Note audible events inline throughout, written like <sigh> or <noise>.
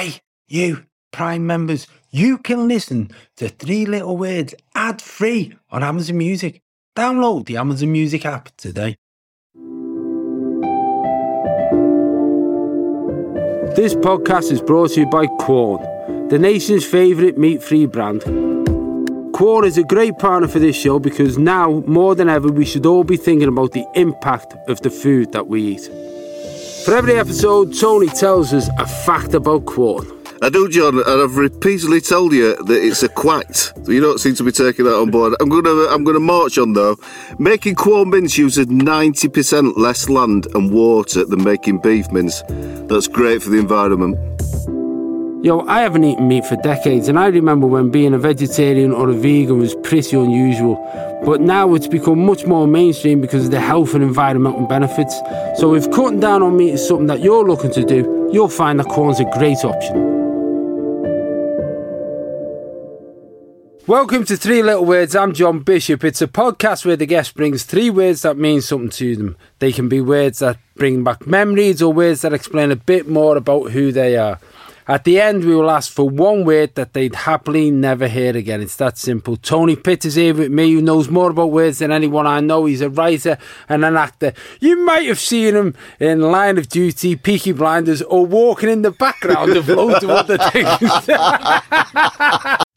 Hey, you Prime members, you can listen to Three Little Words ad free on Amazon Music. Download the Amazon Music app today. This podcast is brought to you by Quorn, the nation's favourite meat free brand. Quorn is a great partner for this show because now, more than ever, we should all be thinking about the impact of the food that we eat. For every episode, Tony tells us a fact about Quorn. I do, John, and I've repeatedly told you that it's a quact. You don't seem to be taking that on board. I'm gonna, I'm gonna march on though. Making Quorn mince uses 90% less land and water than making beef mince. That's great for the environment. Yo, I haven't eaten meat for decades, and I remember when being a vegetarian or a vegan was pretty unusual. But now it's become much more mainstream because of the health and environmental benefits. So if cutting down on meat is something that you're looking to do, you'll find that Quorn's a great option. Welcome to Three Little Words. I'm John Bishop. It's a podcast where the guest brings three words that mean something to them. They can be words that bring back memories or words that explain a bit more about who they are. At the end, we will ask for one word that they'd happily never hear again. It's that simple. Tony Pitts is here with me, who knows more about words than anyone I know. He's a writer and an actor. You might have seen him in Line of Duty, Peaky Blinders, or walking in the background of loads of other things.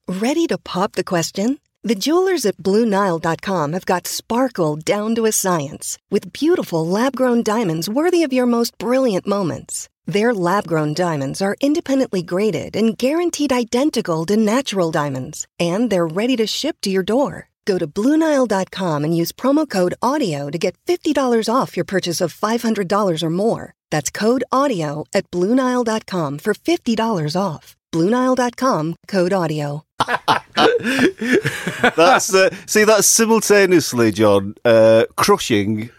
<laughs> Ready to pop the question? The jewelers at BlueNile.com have got sparkle down to a science with beautiful lab grown diamonds worthy of your most brilliant moments. Their lab grown diamonds are independently graded and guaranteed identical to natural diamonds, and they're ready to ship to your door. Go to BlueNile.com and use promo code AUDIO to get $50 off your purchase of $500 or more. That's code AUDIO at BlueNile.com for $50 off. BlueNile.com code AUDIO. <laughs> that's uh, see, that's simultaneously, John, uh, crushing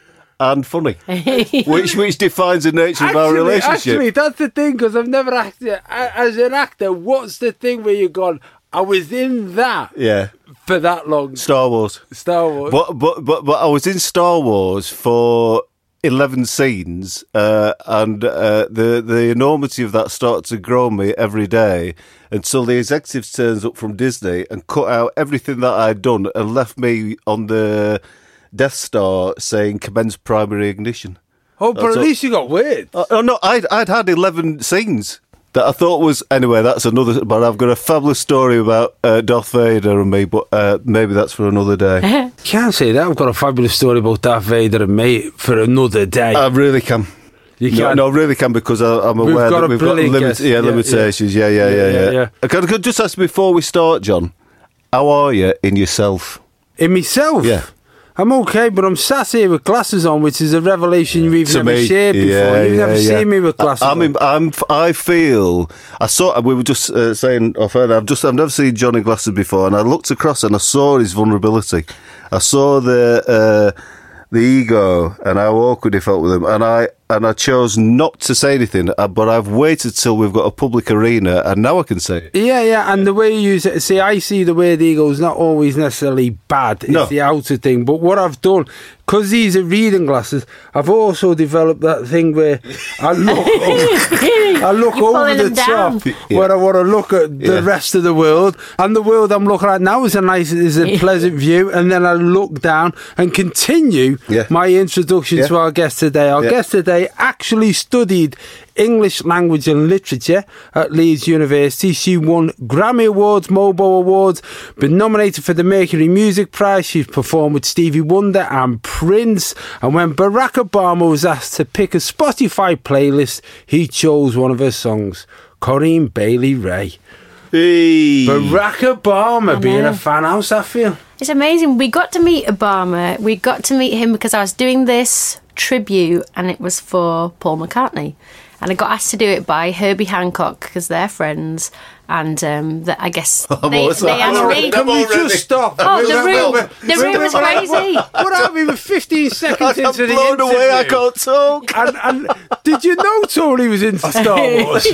and funny, <laughs> which which defines the nature actually, of our relationship. Actually, that's the thing because I've never acted as an actor. What's the thing where you gone? I was in that, yeah, for that long. Star Wars, Star Wars. But but but but I was in Star Wars for 11 scenes, uh, and uh, the the enormity of that started to grow me every day until the executive turns up from Disney and cut out everything that I'd done and left me on the Death Star saying commence primary ignition. Oh, but That's at least you got weird. Uh, oh no, I'd I'd had 11 scenes that I thought was anyway. That's another. But I've got a fabulous story about uh, Darth Vader and me, but uh, maybe that's for another day. <laughs> Can't say that. I've got a fabulous story about Darth Vader and me for another day. I really can. You can. No, no, really can because I, am aware got that we've got limit, yeah, yeah, limitations. Yeah, yeah, yeah, yeah. yeah. I could, just ask before we start, John. How are you in yourself? In myself? Yeah. I'm okay, but I'm sat here with glasses on, which is a revelation you've to never me, shared before. Yeah, you've yeah, never yeah. seen me with glasses. I, I mean, I'm, I feel. I saw. We were just uh, saying off air. I've just. I've never seen Johnny glasses before, and I looked across and I saw his vulnerability. I saw the uh, the ego and how awkward he felt with him, and I and I chose not to say anything, uh, but I've waited till we've got a public arena, and now I can say it. Yeah, yeah, and the way you use it, see, I see the word is not always necessarily bad. It's no. the outer thing. But what I've done, because these are reading glasses, I've also developed that thing where I <laughs> look, over, I look over the top yeah. where I want to look at the yeah. rest of the world, and the world I'm looking at now is a nice, is a pleasant view, and then I look down and continue yeah. my introduction to our guest today. Our guest today actually studied English language and literature at Leeds University. She won Grammy Awards, MOBO Awards, been nominated for the Mercury Music Prize. She's performed with Stevie Wonder and Prince. And when Barack Obama was asked to pick a Spotify playlist, he chose one of her songs, Corinne Bailey Rae. Hey. Barack Obama being a fan, how's that feel? It's amazing. We got to meet Obama. We got to meet him because I was doing this tribute and it was for Paul McCartney. And I got asked to do it by Herbie Hancock because they're friends. And um, that I guess <laughs> they, always they like, asked "Oh, me. Can we just stop? Oh, the We're- room, we're- the room was crazy. What happened? We were 15 <laughs> seconds I'm into the blown interview. away. I can't talk. And, and did you know Tony was into Star Wars?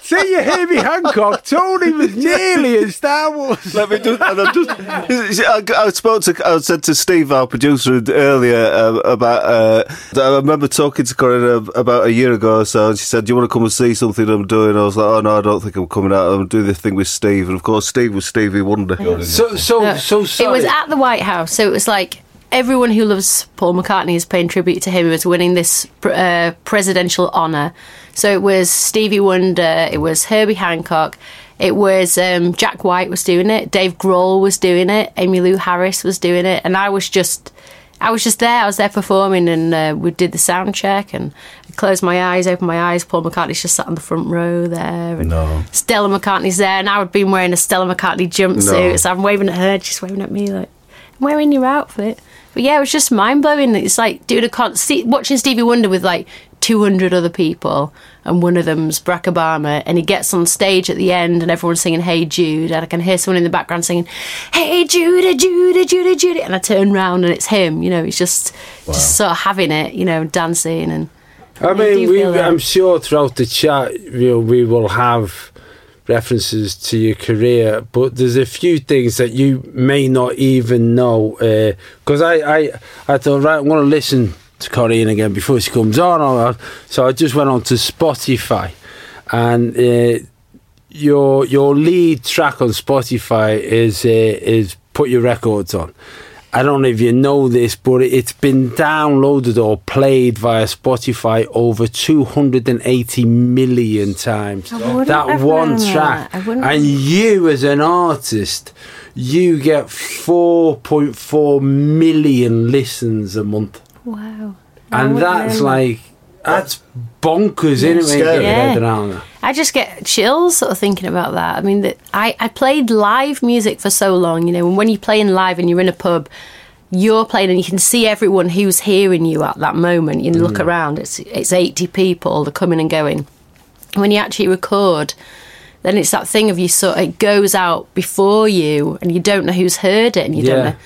Say <laughs> you Herbie Hancock, Tony was nearly in Star Wars. Let me just. And I'm just I, I spoke to. I said to Steve, our producer, earlier uh, about. Uh, I remember talking to Corinne uh, about a year ago or so. And she said, "Do you want to come and see something I'm doing?" I was like, "Oh no, I don't think I'm coming out. I'm doing this thing with Steve." And of course, Steve was Stevie Wonder. So, so, No, so It was at the White House, so it was like everyone who loves Paul McCartney is paying tribute to him. He was winning this uh, presidential honour. So it was Stevie Wonder, it was Herbie Hancock, it was um, Jack White was doing it, Dave Grohl was doing it, Emmylou Harris was doing it, and I was just. I was just there. I was there performing, and uh, we did the sound check. And I closed my eyes, opened my eyes. Paul McCartney's just sat on the front row there, and No. Stella McCartney's there, and I had been wearing a Stella McCartney jumpsuit, No. so I'm waving at her, she's waving at me like, I'm wearing your outfit. But yeah, it was just mind blowing. It's like doing a con- see, watching Stevie Wonder with like 200 other people, and one of them's Barack Obama, and he gets on stage at the end, and everyone's singing "Hey Jude," and I can hear someone in the background singing "Hey Jude, Jude, Jude, Jude," and I turn round and it's him. You know, he's just just sort of having it, you know, dancing and. I I mean, we. I'm sure throughout the chat, you know, we will have references to your career, but there's a few things that you may not even know. Because I, I, I thought, right, I'm going to listen to Corinne again before she comes on. So I just went on to Spotify, and uh, your your lead track on Spotify is uh, is "Put Your Records On." I don't know if you know this, but it's been downloaded or played via Spotify over 280 million times. That one track. that. And you, as an artist, you get 4.4 million listens a month. Wow. I And that's like, that's bonkers, isn't it? Scary. get your head Yeah. I just get chills sort of thinking about that. I mean, that I, I played live music for so long, you know, and when you're playing live and you're in a pub, you're playing and you can see everyone who's hearing you at that moment. You look mm. around, it's it's 80 people, they're coming and going. When you actually record, then it's that thing of you sort of, it goes out before you and you don't know who's heard it and you don't know.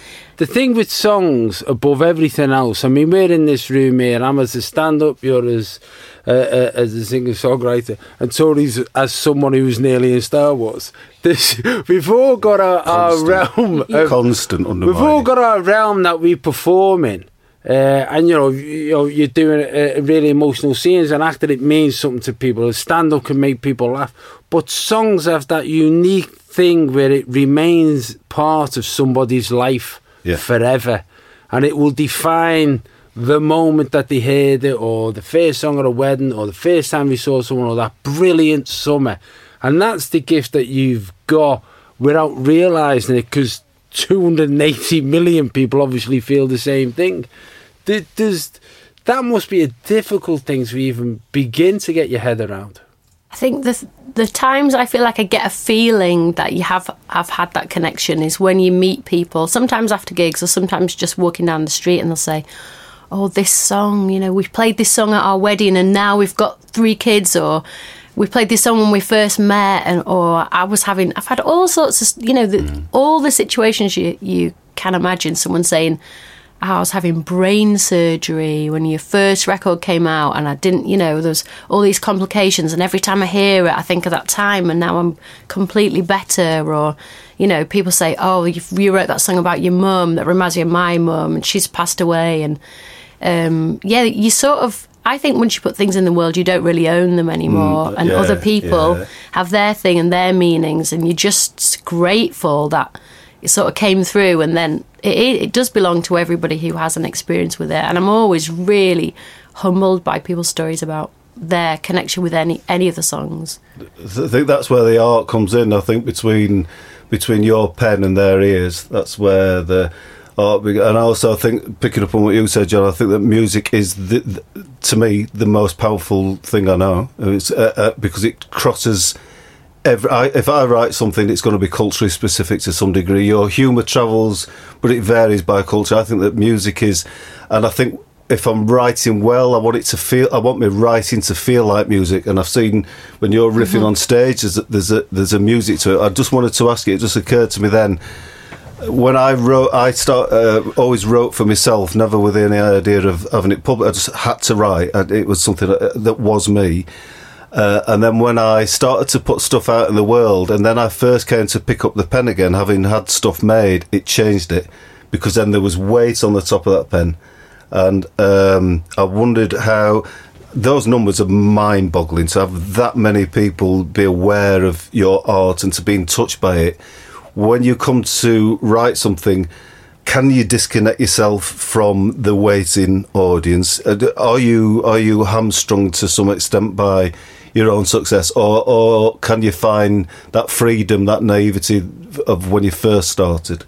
The thing with songs above everything else, I mean, we're in this room here. I'm as a stand-up, you're as uh, uh, as a singer-songwriter, and Tony's as someone who's nearly in Star Wars. This <laughs> we've all got our, our Constant. realm. Of, Constant we've all got our realm that we perform in. Uh, and you know, you know, you're doing a, a really emotional scenes, and an actor. It means something to people. A stand-up can make people laugh, but songs have that unique thing where it remains part of somebody's life Yeah. forever, and it will define the moment that they heard it, or the first song at a wedding, or the first time they saw someone, or that brilliant summer. And that's the gift that you've got without realizing it, because 280 million people obviously feel the same thing. Th- Does that must be a difficult thing to even begin to get your head around? I think the the times I feel like I get a feeling that you have have had that connection is when you meet people. Sometimes after gigs, or sometimes just walking down the street, and they'll say, "Oh, this song, you know, we played this song at our wedding, and now we've got three kids," or we played this song when we first met, and or I was having. I've had all sorts of, you know, the, mm. all the situations you you can imagine. Someone saying. I was having brain surgery when your first record came out, and I didn't, you know, there's all these complications. And every time I hear it, I think of that time, and now I'm completely better. Or, you know, people say, "Oh, you, you wrote that song about your mum that reminds me of my mum, and she's passed away." And um, yeah, you sort of. I think once you put things in the world, you don't really own them anymore, and yeah, other people yeah. have their thing and their meanings, and you're just grateful that it sort of came through and then it, it, does belong to everybody who has an experience with it and i'm always really humbled by people's stories about their connection with any any of the songs I think that's where the art comes in. I think between between your pen and their ears, that's where the art. And I also think picking up on what you said, John, I think that music is the, the, to me the most powerful thing I know. Uh, uh, because it crosses. Every, I, if I write something, it's going to be culturally specific to some degree. Your humour travels, but it varies by culture. I think that music is, and I think if I'm writing well, I want it to feel. I want my writing to feel like music. And I've seen when you're riffing on stage, there's a, there's a there's a music to it. I just wanted to ask you. It just occurred to me then when I wrote, I start uh, always wrote for myself, never with any idea of having it public. I just had to write. It was something that, that was me. Uh, and then when I started to put stuff out in the world, and then I first came to pick up the pen again, having had stuff made, it changed it because then there was weight on the top of that pen, and um, I wondered how those numbers are mind-boggling to have that many people be aware of your art and to be touched by it. When you come to write something, can you disconnect yourself from the waiting audience? Uh, Are you are you hamstrung to some extent by your own success, or or can you find that freedom, that naivety of when you first started?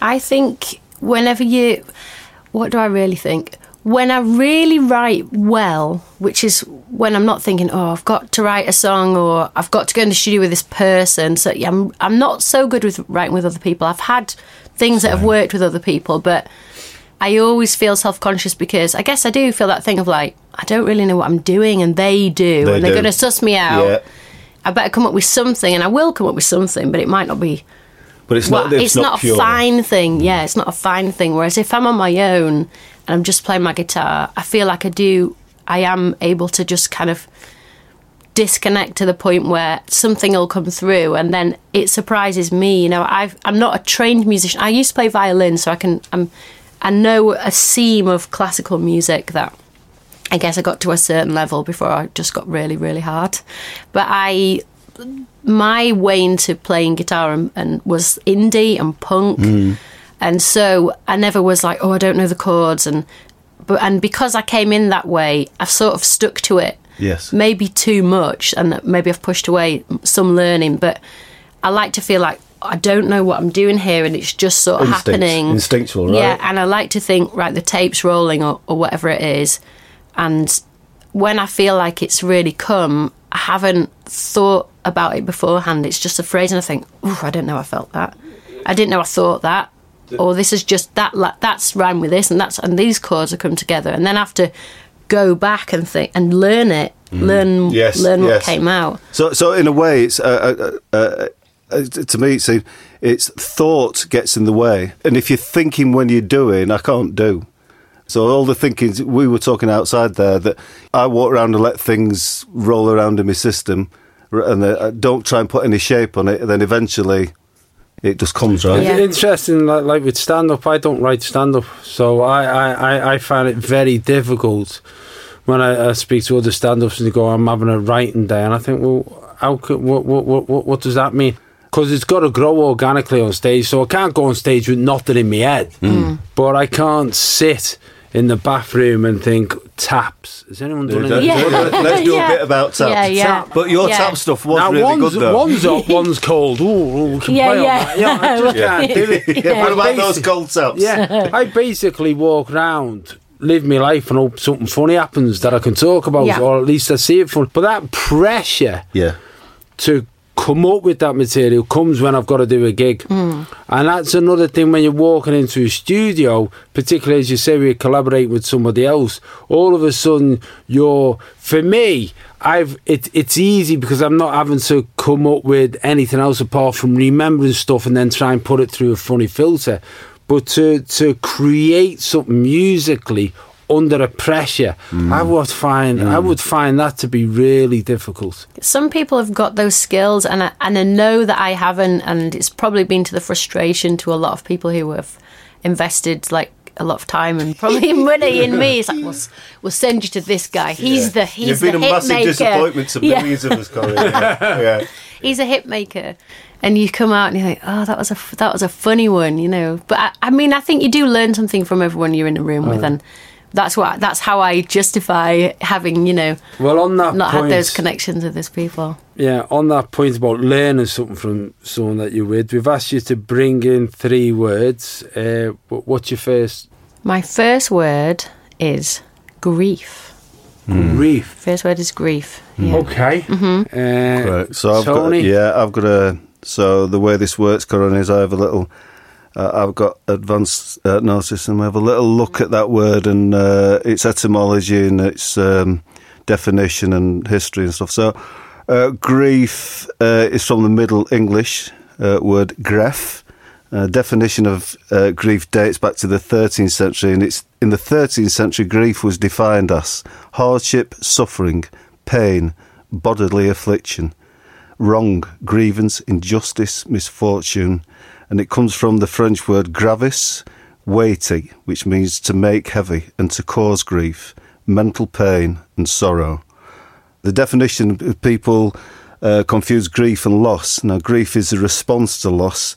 I think whenever you, what do I really think? When I really write well, which is when I'm not thinking, oh, I've got to write a song or I've got to go in the studio with this person. So yeah, I'm, I'm not so good with writing with other people. I've had things that have worked with other people, but I always feel self conscious because I guess I do feel that thing of like, I don't really know what I'm doing and they do, They and they're going to suss me out. Yeah. I better come up with something, and I will come up with something, but it might not be But it's well, not. It's, not, a pure. fine thing. Yeah, it's not a fine thing. Whereas if I'm on my own and I'm just playing my guitar, I feel like I do. I am able to just kind of disconnect to the point where something will come through, and then it surprises me. You know, I've, I'm not a trained musician. I used to play violin, so I can. I'm, I know a seam of classical music that I guess I got to a certain level before I just got really, really hard. But I, my way into playing guitar and, and was indie and punk, hmm. and so I never was like, oh, I don't know the chords, and but and because I came in that way, I've sort of stuck to it. Yes. Maybe too much, and maybe I've pushed away some learning, but I like to feel like. I don't know what I'm doing here, and it's just sort of Instinct. happening. Instinctual, right? Yeah, and I like to think, right, the tape's rolling or, or whatever it is. And when I feel like it's really come, I haven't thought about it beforehand. It's just a phrase, and I think, oh, I don't know, I felt that. I didn't know I thought that. Or this is just that. like, That's rhyme with this, and that's and these chords have come together, and then I have to go back and think and learn it, learn Mm. Yes, learn what yes. came out. So, so in a way, it's uh, uh, to me, it's it's thought gets in the way, and if you're thinking when you're doing, I can't do. So all the thinking we were talking outside there that I walk around and let things roll around in my system, r- and uh, don't try and put any shape on it. And then eventually, it just comes right. Yeah. Interesting, like, like with stand up, I don't write stand up, so I, I, I, I find it very difficult when I, I speak to other stand ups and they go, I'm having a writing day, and I think, well, how could, what, what, what, what, what does that mean? Because it's got to grow organically on stage, so I can't go on stage with nothing in my head, hmm. Hmm. but I can't sit in the bathroom and think taps. Has anyone done Let's, Yeah. let's do a Yeah. bit about taps. Yeah, yeah. But your Yeah. tap stuff was now really one's, good though. one's up, <laughs> one's cold. Ooh, ooh, we can Yeah, play on yeah. that. yeah, I just can't do it. <laughs> yeah, what about those cold taps? Yeah, I basically walk around, live my life, and hope something funny happens that I can talk about, Yeah. or at least I see it fun. But that pressure yeah. to come up with that material comes when I've got to do a gig. Hmm. And that's another thing when you're walking into a studio, particularly as you say, we collaborate with somebody else, all of a sudden you're, for me, I've it, it's easy because I'm not having to come up with anything else apart from remembering stuff and then try and put it through a funny filter. But to to create something musically under a pressure, I mm. would find I mm. would find that to be really difficult. some people have got those skills and I, and I know that I haven't and it's probably been to the frustration to a lot of people who have invested like a lot of time and probably <laughs> money in me it's like we'll, we'll send you to this guy he's the he's You've been the a hit massive maker disappointment to Yeah. millions of us, Corey. <laughs> Yeah. yeah. he's a hit maker and you come out and you're like oh that was a f- that was a funny one you know but I, I mean I think you do learn something from everyone you're in a room Oh. with and that's what that's how I justify having you know Well, on that not point, had those connections with those people yeah, on that point about learning something from someone that you're with, we've asked you to bring in three words. Uh, what's your first? My first word is grief. Grief. First word is grief. Yeah. Okay. Mm-hmm. Uh, Right. So I've Tony? got yeah, I've got a so the way this works, Corinne, is I have a little uh, I've got advanced uh, and we have a little look at that word and uh, its etymology and its um, definition and history and stuff. So, uh, grief uh, is from the Middle English uh, word gref. Uh, definition of grief dates back to the 13th century, and it's in the 13th century grief was defined as hardship, suffering, pain, bodily affliction, wrong, grievance, injustice, misfortune, and it comes from the French word gravis, weighty, which means to make heavy and to cause grief, mental pain and sorrow. The definition of people uh, confuse grief and loss. Now, grief is a response to loss.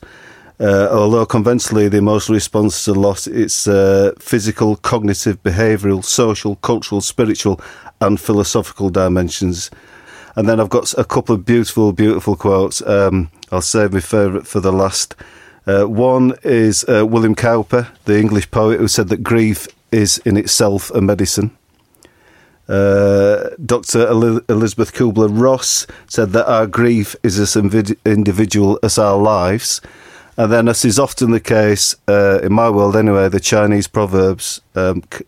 Uh, although conventionally the emotional response to loss it's uh, physical, cognitive, behavioural, social, cultural, spiritual, and philosophical dimensions. And then I've got a couple of beautiful, beautiful quotes. Um, I'll save my favourite for the last. Uh, one is uh, William Cowper, the English poet, who said that grief is in itself a medicine. Uh, Dr. El- Elizabeth Kubler Ross said that our grief is as invid- individual as our lives. And then, as is often the case uh, in my world anyway, the Chinese proverbs um, c-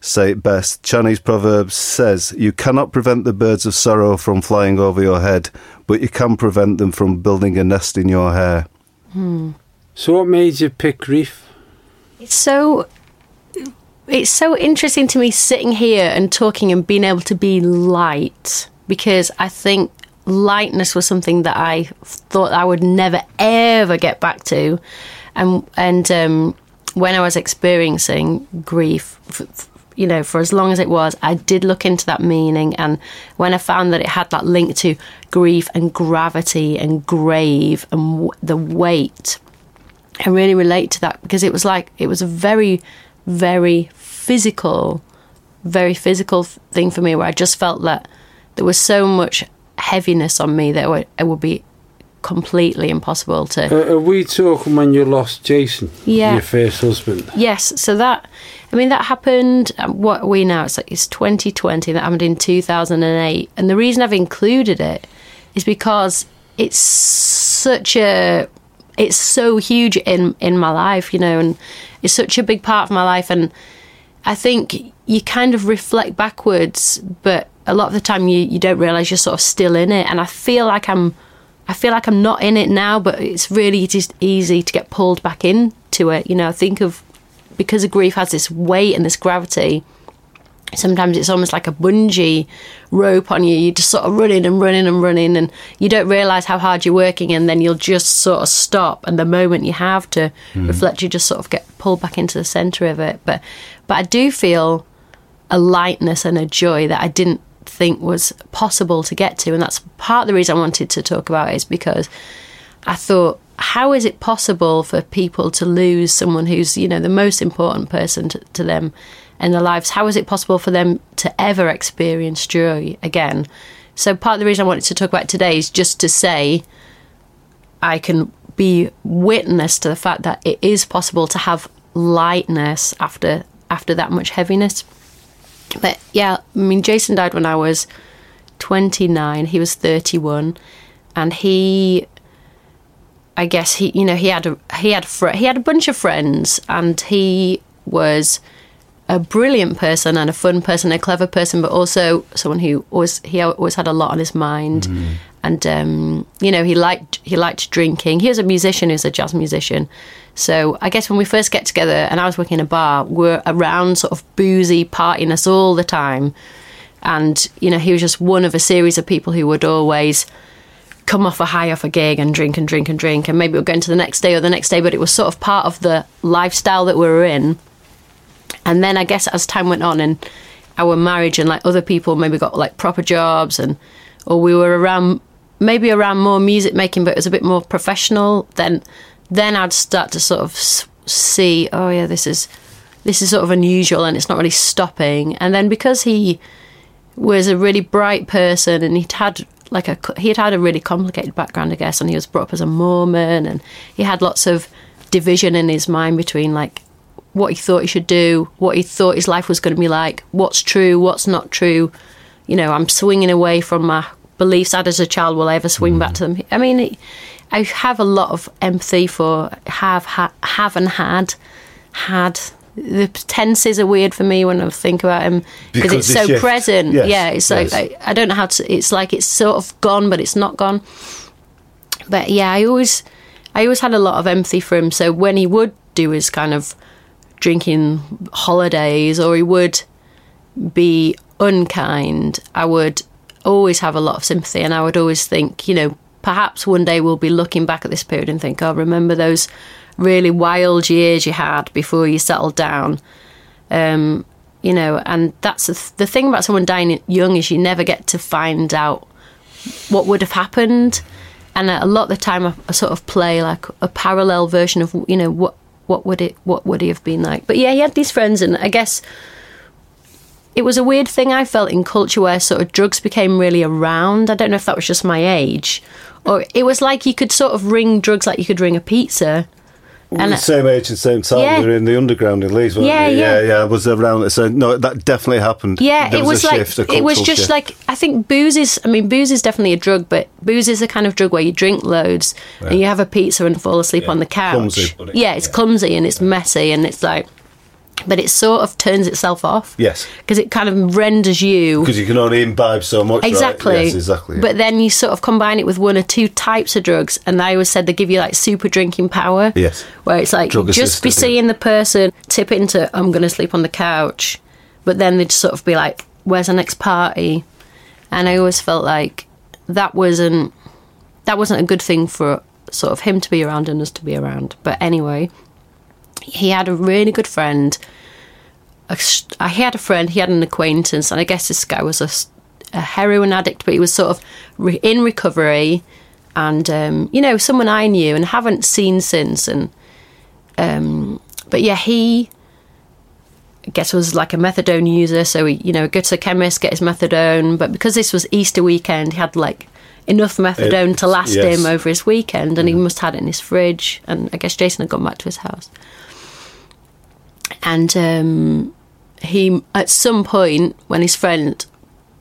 say it best. Chinese proverbs says, "You cannot prevent the birds of sorrow from flying over your head, but you can prevent them from building a nest in your hair." So, what made you pick grief? It's so it's so interesting to me sitting here and talking and being able to be light because I think lightness was something that I thought I would never ever get back to, and and um, when I was experiencing grief. You know, for as long as it was, I did look into that meaning. And when I found that it had that link to grief and gravity and grave and w- the weight, I really relate to that because it was like it was a very, very physical, very physical thing for me where I just felt that there was so much heaviness on me that it would, it would be completely impossible to. Uh, are we talking when you lost Jason, Yeah. your first husband? Yes, so that I mean that happened. um, What are we now? It's like it's 2020. That happened in 2008, and the reason I've included it is because it's such a it's so huge in in my life, you know, and it's such a big part of my life, and I think you kind of reflect backwards, but a lot of the time you you don't realize you're sort of still in it, and I feel like I'm. I feel like I'm not in it now, but it's really just easy to get pulled back into it. You know, I think of because of grief has this weight and this gravity. Sometimes it's almost like a bungee rope on you. You're just sort of running and running and running, and you don't realize how hard you're working, and then you'll just sort of stop. And the moment you have to hmm. reflect, you just sort of get pulled back into the center of it. But, but I do feel a lightness and a joy that I didn't think was possible to get to. And that's part of the reason I wanted to talk about it is because I thought, how is it possible for people to lose someone who's, you know, the most important person to, to them in their lives? How is it possible for them to ever experience joy again? So part of the reason I wanted to talk about today is just to say I can be witness to the fact that it is possible to have lightness after after that much heaviness. But yeah, I mean, Jason died when I was 29. He was 31, and he, I guess he, you know, he had a he had fr- he had a bunch of friends, and he was a brilliant person and a fun person, a clever person, but also someone who always he always had a lot on his mind. And um, you know, he liked he liked drinking. He was a musician, he was a jazz musician. So I guess when we first get together, and I was working in a bar, we're around sort of boozy partiness all the time. And you know, he was just one of a series of people who would always come off a high off a gig and drink and drink and drink, and maybe we'll go into the next day or the next day. But it was sort of part of the lifestyle that we were in. And then I guess as time went on and our marriage and like other people maybe got like proper jobs and or we were around maybe around more music making but it was a bit more professional then then I'd start to sort of see oh yeah this is this is sort of unusual and it's not really stopping. And then because he was a really bright person and he'd had like a he'd had a really complicated background I guess and he was brought up as a Mormon and he had lots of division in his mind between like what he thought he should do, what he thought his life was going to be like, what's true, what's not true. You know, I'm swinging away from my beliefs. I'd as a child will I ever swing back mm. to them. I mean, it, I have a lot of empathy for have ha, have and had had. The tenses are weird for me when I think about him because it's so shift. present. Yes, Yeah, it's like. I, I don't know how to. It's like it's sort of gone, but it's not gone. But yeah, I always I always had a lot of empathy for him. So when he would do his kind of drinking holidays or he would be unkind, I would always have a lot of sympathy and I would always think, you know, perhaps one day we'll be looking back at this period and think, oh, remember those really wild years you had before you settled down. Um, you know, and that's the, th- the thing about someone dying young is you never get to find out what would have happened. And a lot of the time, I, I sort of play like a parallel version of you know what what would it what would he have been like. But yeah, he had these friends, and I guess it was a weird thing I felt in culture where sort of drugs became really around. I don't know if that was just my age, or it was like you could sort of ring drugs like you could ring a pizza. And same age and same time. Yeah. They were in the underground in Leeds, weren't Yeah, they? yeah. yeah, yeah. I was around. So no, that definitely happened. Yeah, There it was, a like shift, it was just shift. like I think booze is. I mean, booze is definitely a drug, but booze is the kind of drug where you drink loads and you have a pizza and fall asleep on the couch. Clumsy, it- yeah, it's yeah. clumsy and it's messy and it's like, but it sort of turns itself off. Yes. because it kind of renders you because you can only imbibe so much. right? Exactly. Yes, exactly. But then you sort of combine it with one or two types of drugs, and I always said they give you like super drinking power. Yes. Where it's like Drug just be seeing the person tip into I'm going to sleep on the couch, but then they'd sort of be like, "Where's the next party?" And I always felt like that wasn't that wasn't a good thing for sort of him to be around and us to be around. But anyway, he had a really good friend. A He had a friend, he had an acquaintance, and I guess this guy was a heroin addict, but he was sort of re- in recovery, and um, you know, someone I knew and haven't seen since. And um, but yeah, he I guess was like a methadone user, so he you know go to the chemist, get his methadone, but because this was Easter weekend, he had like enough methadone to last yes. him over his weekend, and he must have had it in his fridge. And I guess Jason had gone back to his house and um, he at some point when his friend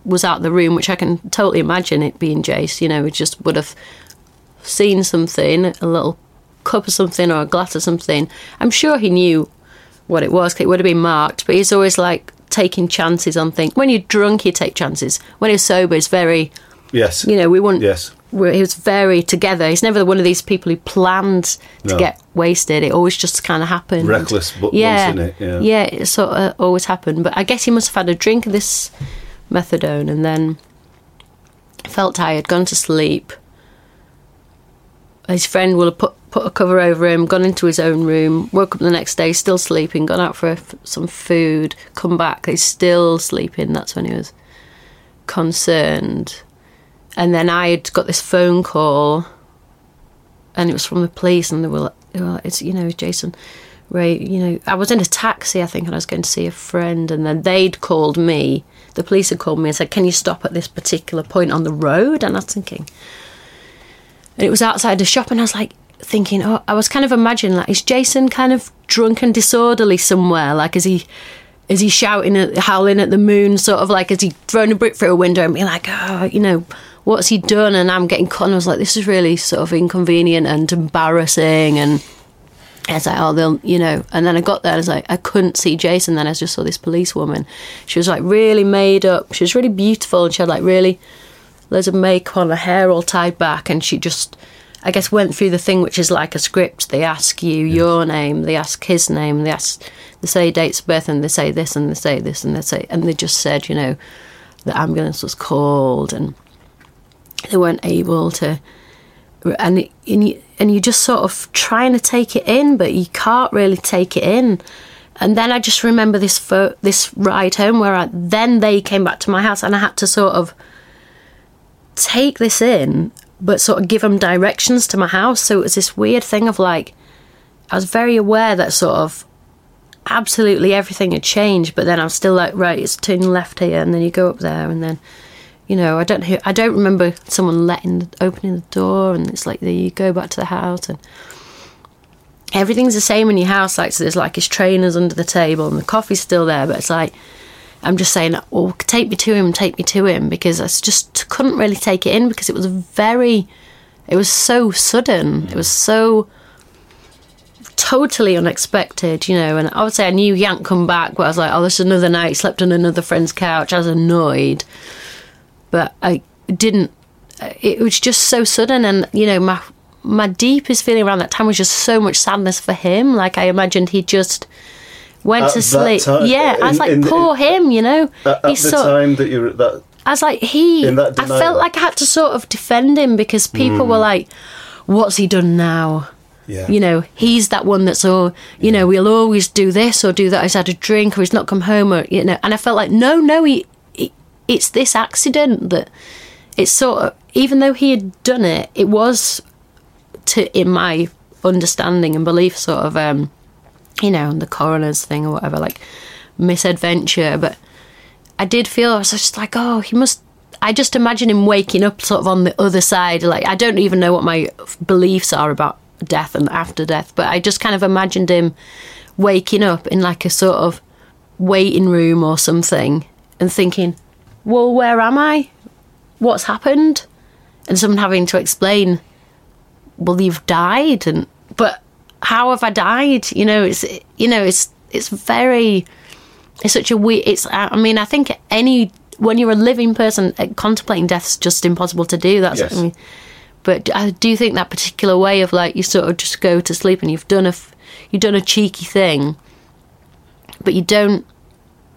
was out of the room, which I can totally imagine it being Jace, you know, he just would have seen something, a little cup of something or a glass of something. I'm sure he knew what it was. 'cause It would have been marked, but he's always like taking chances on things. When you're drunk, you take chances. When he's sober, it's very, yes. you know, we wouldn't. Yes. He was very together. He's never one of these people who planned to get wasted. It always just kind of happened. Reckless but yeah, innit? Yeah. yeah, it sort of always happened. But I guess he must have had a drink of this methadone and then felt tired, gone to sleep. His friend will have put put a cover over him, gone into his own room, woke up the next day still sleeping, gone out for f- some food, come back, he's still sleeping. That's when he was concerned. And then I had got this phone call, and it was from the police, and they were like, "It's you know, Jason." Rae, you know, I was in a taxi, I think, and I was going to see a friend, and then they'd called me. The police had called me and said, "Can you stop at this particular point on the road?" And I was thinking, and it was outside the shop, and I was like thinking, oh, I was kind of imagining like, is Jason kind of drunk and disorderly somewhere? Like, is he, is he shouting at, howling at the moon? Sort of like, is he throwing a brick through a window and being like, oh, you know, what's he done? And I'm getting caught. And I was like, this is really sort of inconvenient and embarrassing. And I was like, oh, they'll, you know. And then I got there, and I was like, I couldn't see Jason. Then I just saw this police woman. She was like really made up. She was really beautiful, and she had like really loads of makeup on, her hair all tied back, and she just, I guess, went through the thing which is like a script. They ask you your name, they ask his name, they ask, they say dates of birth, and they say this, and they say this, and they say, and they just said, you know, the ambulance was called, and they weren't able to and and you, and you just sort of trying to take it in, but you can't really take it in. And then I just remember this fo- this ride home where I, then they came back to my house, and I had to sort of take this in, but sort of give them directions to my house. So it was this weird thing of like, I was very aware that sort of absolutely everything had changed, but then I'm still like, right, it's turning left here, and then you go up there, and then you know, I don't hear, I don't remember someone letting opening the door, and it's like there you go back to the house, and everything's the same in your house. Like so, there's like his trainers under the table, and the coffee's still there, but it's like I'm just saying, oh, take me to him, take me to him, because I just couldn't really take it in because it was very, it was so sudden. It was so totally unexpected, you know. And obviously, I knew hadn't come back, but I was like, oh, this is another night. Slept on another friend's couch. I was annoyed, but I didn't. Uh, it was just so sudden, and you know, my my deepest feeling around that time was just so much sadness for him. Like I imagined he just went At to sleep. time- yeah, I was like, in- poor him, you know. At, at He's the so- time that you were that I was like, he. In that I felt like I had to sort of defend him because people were hmm. like, "What's he done now?" yeah, You know, he's that one that's all. You know, we'll always do this or do that. He's had a drink or he's not come home or you know. And I felt like, no, no, he. It's this accident that. It's sort of even though he had done it, it was to in my understanding and belief sort of um you know the coroner's thing or whatever like misadventure but i did feel i was just like oh he must i just imagine him waking up sort of on the other side like i don't even know what my beliefs are about death and after death but i just kind of imagined him waking up in like a sort of waiting room or something and thinking well where am i? What's happened? And someone having to explain well you've died and but how have i died? You know it's you know it's it's very it's such a weird it's i mean i think any when you're a living person uh, contemplating death's just impossible to do that's Yes. I mean, but i do think that particular way of like you sort of just go to sleep and you've done a you've done a cheeky thing but you don't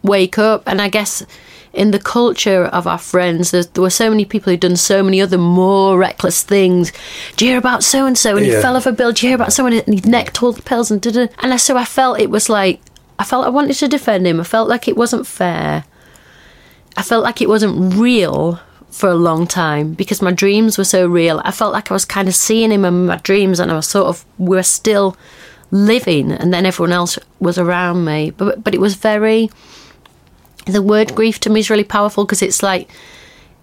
wake up. And i guess in the culture of our friends there's, there were so many people who'd done so many other more reckless things. Do you hear about so and so and he Yeah. fell off a bill. Do you hear about someone? And he necked all the pills and did it. And so i felt it was like i felt i wanted to defend him. I felt like it wasn't fair. I felt like it wasn't real for a long time because my dreams were so real. I felt like i was kind of seeing him in my dreams and i was sort of we were still living. And then everyone else was around me. But but it was very the word grief to me is really powerful because it's like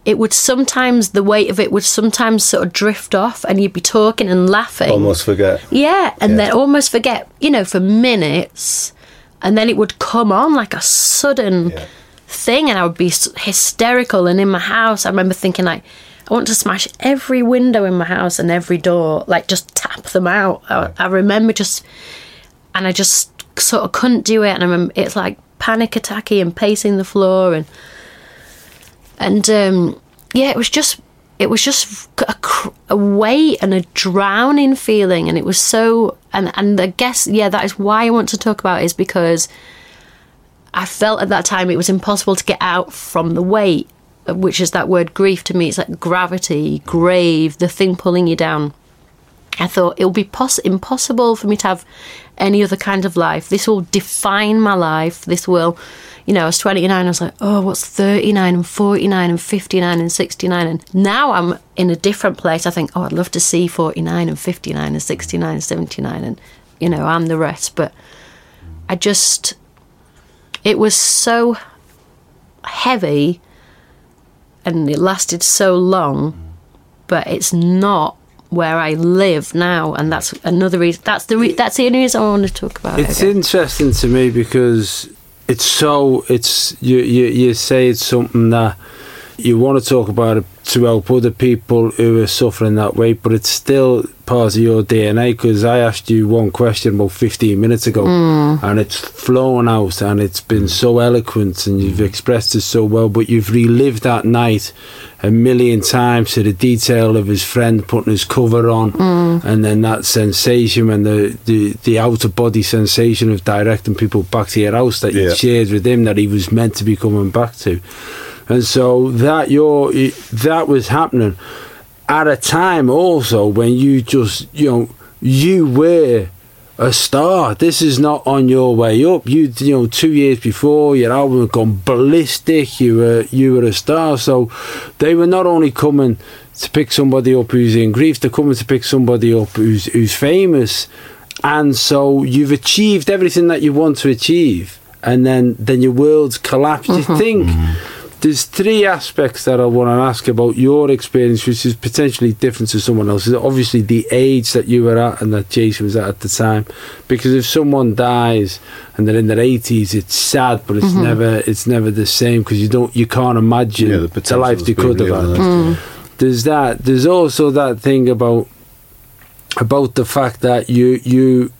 it would sometimes the weight of it would sometimes sort of drift off and you'd be talking and laughing almost forget. yeah and Yeah. then almost forget you know for minutes and then it would come on like a sudden Yeah. thing and i would be hysterical and in my house i remember thinking like i want to smash every window in my house and every door like just tap them out I, I remember just and i just sort of couldn't do it and i remember it's like panic attacky and pacing the floor and and um, yeah, it was just it was just a, a weight and a drowning feeling, and it was so and and I guess yeah, that is why I want to talk about it is because I felt at that time it was impossible to get out from the weight, which is that word grief to me. It's like gravity, grave, the thing pulling you down. I thought it would be poss- impossible for me to have any other kind of life. This will define my life. This will, you know, I was 29, I was like, oh, what's 39 and 49 and 59 and 69? And now I'm in a different place. I think, oh, I'd love to see 49 and 59 and 69 and 79 and, you know, I'm the rest. But I just, it was so heavy and it lasted so long, but it's not where I live now, and that's another reason. That's the re- that's the only reason I want to talk about It's it. interesting to me because it's so it's you you you say it's something that you want to talk about it to help other people who are suffering that way, but it's still part of your DNA. Because I asked you one question about 15 minutes ago, hmm. and it's flown out, and it's been so eloquent, and you've hmm. expressed it so well. But you've relived that night a million times to the detail of his friend putting his cover on, hmm. and then that sensation and the, the the out of body sensation of directing people back to your house that you Yeah. shared with him that he was meant to be coming back to. And so that your that was happening at a time also when you just you know you were a star. This is not on your way up. You you know two years before your album had gone ballistic. You were you were a star. So they were not only coming to pick somebody up who's in grief. They're coming to pick somebody up who's who's famous. And so you've achieved everything that you want to achieve, and then then your world's collapsed. You mm-hmm. think mm-hmm. There's three aspects that I want to ask about your experience, which is potentially different to someone else's. Obviously, the age that you were at and that Jason was at at the time, because if someone dies and they're in their 80s, it's sad, but it's never it's never the same because you don't you can't imagine Yeah, the the, life has they could have had. yeah. Mm. there's that. There's also that thing about about the fact that you you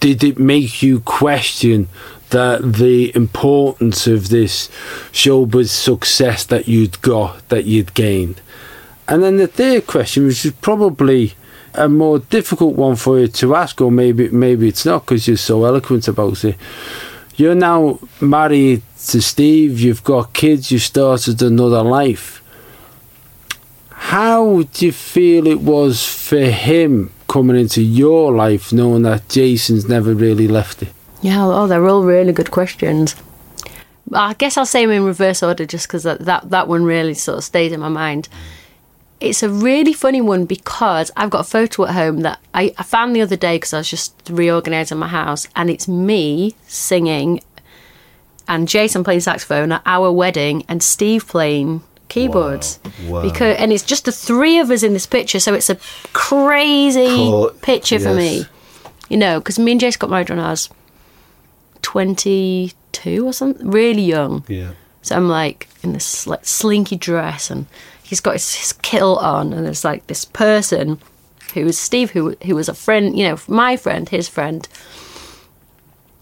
did it make you question that the importance of this showbiz success that you'd got that you'd gained. And then the third question, which is probably a more difficult one for you to ask, or maybe maybe it's not because you're so eloquent about it. You're now married to Steve. You've got kids. You started another life. How do you feel it was for him coming into your life, knowing that Jason's never really left it? Yeah, oh, they're all really good questions. I guess I'll say them in reverse order just because that, that, that one really sort of stayed in my mind. It's a really funny one because I've got a photo at home that I, I found the other day because I was just reorganising my house, and it's me singing and Jason playing saxophone at our wedding and Steve playing keyboards. Wow. Because and it's just the three of us in this picture, so it's a crazy Cool. picture for me. You know, because me and Jason got married when I was 22 or something, really young. Yeah. So I'm like in this like slinky dress, and he's got his, his kilt on, and there's like this person who was Steve, who who was a friend, you know, my friend, his friend.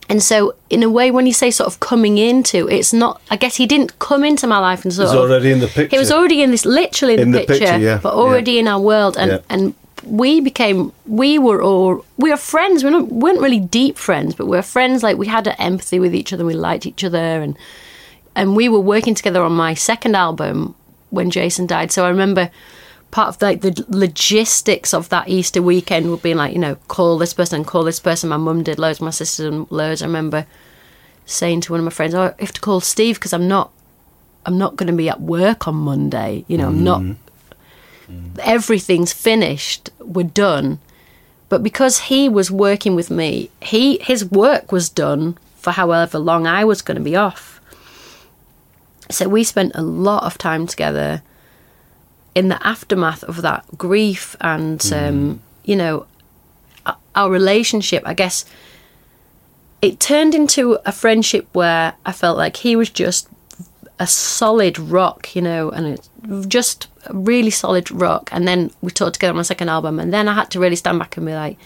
And so, in a way, when you say sort of coming into, it's not. I guess he didn't come into my life and sort He's of. already in the picture. He was already in this, literally in, In the, the picture, picture, yeah, but already yeah. in our world, and Yeah. and we became, we were all, we were friends. We weren't, really deep friends, but we were friends. Like we had an empathy with each other. We liked each other, and and we were working together on my second album when Jason died. So I remember part of like the logistics of that Easter weekend would be like, you know, call this person call this person. My mum did loads, my sister did loads. I remember saying to one of my friends, "Oh, I have to call Steve because I'm not, I'm not going to be at work on Monday. You know, I'm not. Mm. Everything's finished. We're done." But because he was working with me, he his work was done for however long I was going to be off. So we spent a lot of time together in the aftermath of that grief and um, you know our relationship. I guess it turned into a friendship where I felt like he was just a solid rock, you know, and it's just really solid rock. And then we talked together on my second album, and then I had to really stand back and be like,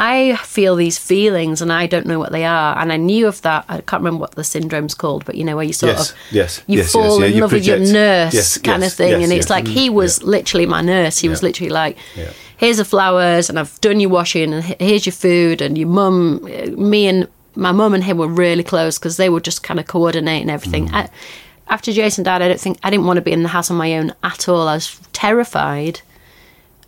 I feel these feelings and I don't know what they are. And I knew of that. I can't remember what the syndrome's called, but you know, where you sort Yes, of yes, you yes, yes, fall yeah, in you love with your nurse Yes, kind yes, of thing. yes, and it's yes. like he was literally my nurse. He was literally like, Yeah. here's the flowers and I've done your washing and here's your food and your mum, me and my mum and him were really close because they were just kind of coordinating everything. Mm. I, after Jason died, I don't think I didn't want to be in the house on my own at all. I was terrified.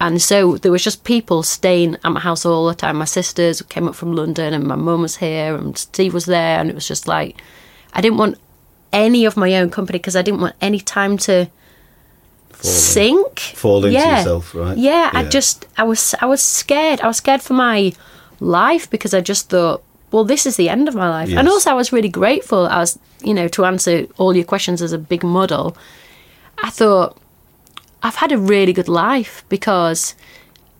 And so there was just people staying at my house all the time. My sisters came up from London and my mum was here and Steve was there. And it was just like, I didn't want any of my own company because I didn't want any time to sink. Fall into yourself, right? Yeah, I just, I was, I was scared. I was scared for my life because I just thought, well, this is the end of my life. And also, I was really grateful. I was, you know, to answer all your questions as a big model. I thought, I've had a really good life because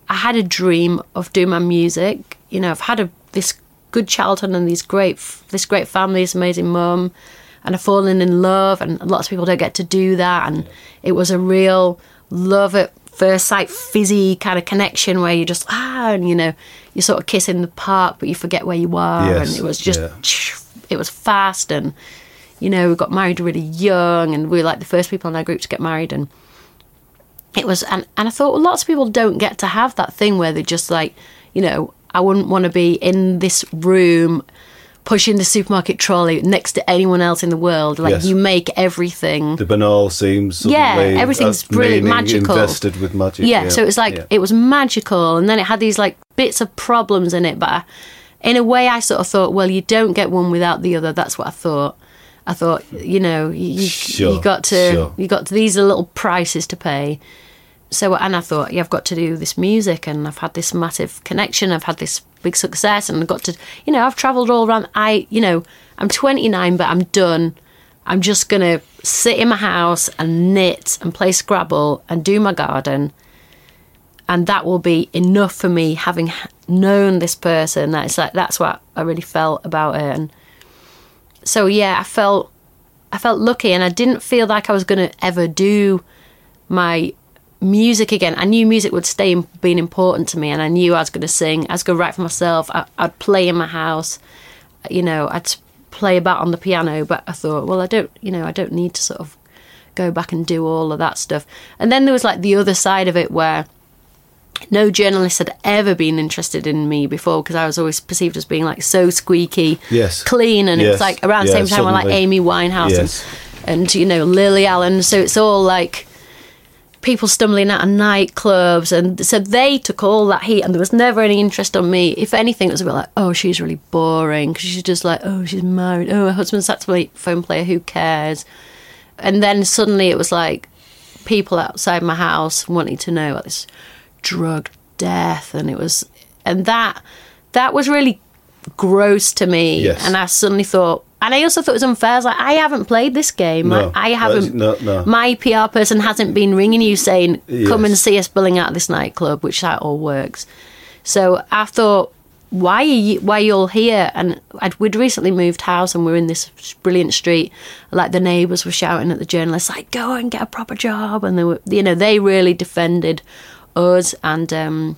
I had a dream of doing my music. You know, I've had a this good childhood and these great this great family, this amazing mum, and I've fallen in love. And lots of people don't get to do that. And it was a real love at first sight, fizzy kind of connection where you just ah, and you know, you sort of kiss in the park, but you forget where you are, Yes, and it was just yeah. it was fast and. You know, we got married really young, and we were like the first people in our group to get married, and it was and, and I thought well, lots of people don't get to have that thing where they're just like, you know, I wouldn't want to be in this room pushing the supermarket trolley next to anyone else in the world. Like Yes. you make everything The banal seems Yeah, everything's uh, really meaning magical. invested with magic. yeah, so it was like yeah. it was magical and then it had these like bits of problems in it but I, in a way i sort of thought well you don't get one without the other that's what i thought i thought you know you, you, Sure, you got to sure. you got to these are little prices to pay so and i thought yeah i've got to do this music and i've had this massive connection i've had this big success and i've got to you know i've traveled all around. I you know i'm 29 but i'm done. I'm just gonna sit in my house and knit and play scrabble and do my garden. And that will be enough for me having known this person. That's like that's what i really felt about it and so yeah i felt i felt lucky and i didn't feel like i was to ever do my music again. I knew music would stay in- being important to me, and I knew I was going to sing. I was going to write for myself. I, I'd play in my house. You know, I'd play about on the piano. But I thought, well, I don't. You know, I don't need to sort of go back and do all of that stuff. And then there was like the other side of it where no journalist had ever been interested in me before because I was always perceived as being like so squeaky, Yes. clean, and it was like around the same time when like. Amy Winehouse Yes. and, and you know Lily Allen. So it's all like people stumbling out of nightclubs, and so they took all that heat, and there was never any interest on me. If anything, it was a bit like, oh, she's really boring because she's just like, oh, she's married, oh, her husband's saxophone player, who cares? And then suddenly it was like people outside my house wanting to know about this drug death, and it was, and that that was really gross to me. Yes. And I suddenly thought, and I also thought it was unfair. I was like, I haven't played this game. No, I, I haven't. no, no. My PR person hasn't been ringing you saying, "Come Yes. and see us billing out this nightclub," which that all works. So I thought, why are you? Why are you all here? And I'd, we'd recently moved house, and we are in this brilliant street. Like the neighbours were shouting at the journalists, like, "Go and get a proper job!" And they were, you know, they really defended us. And um,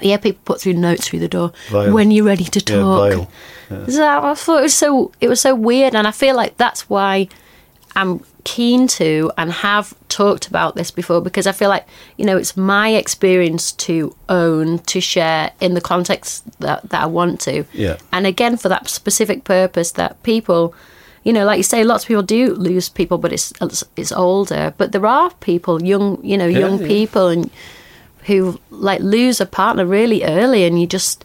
yeah, people put through notes through the door Vile. when you're ready to talk. vile. So I thought it was so it was so weird, and I feel like that's why I'm keen to and have talked about this before because I feel like you know it's my experience to own to share in the context that that I want to. Yeah. And again, for that specific purpose, that people. You know, like you say, lots of people do lose people, but it's it's, it's older. But there are people, young, you know, young yeah. people, and who like lose a partner really early, and you just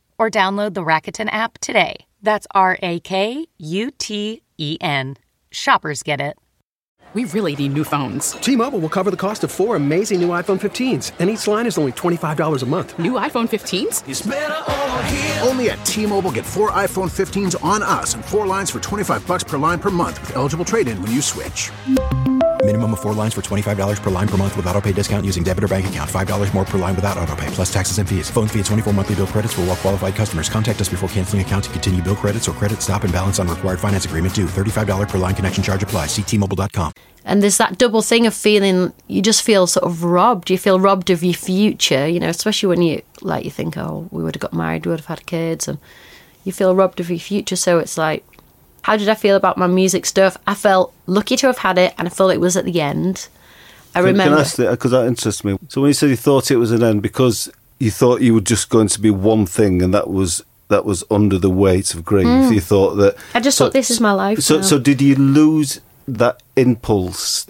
or download the Rakuten app today. That's R A K U T E N. Shoppers get it. We really need new phones. T-Mobile will cover the cost of four amazing new iPhone 15s, and each line is only $25 a month. New iPhone 15s? Only at T-Mobile get four iPhone 15s on us and four lines for 25 bucks per line per month with eligible trade-in when you switch. Minimum of four lines for $25 per line per month with auto pay discount using debit or bank account. $5 more per line without auto pay, plus taxes and fees. Phone fee at 24 monthly bill credits for all well qualified customers. Contact us before canceling account to continue bill credits or credit stop and balance on required finance agreement due. $35 per line connection charge apply. Ctmobile.com. and there's that double thing of feeling you just feel sort of robbed you feel robbed of your future you know especially when you like you think oh we would have got married we would have had kids and you feel robbed of your future so it's like how did i feel about my music stuff i felt lucky to have had it and i felt it was at the end i Can- remember Can I ask that because that interests me? So when you said you thought it was an end because you thought you were just going to be one thing, and that was that was under the weight of grief. You thought that. Mm. I just thought, this is my life So now. so did you lose that impulse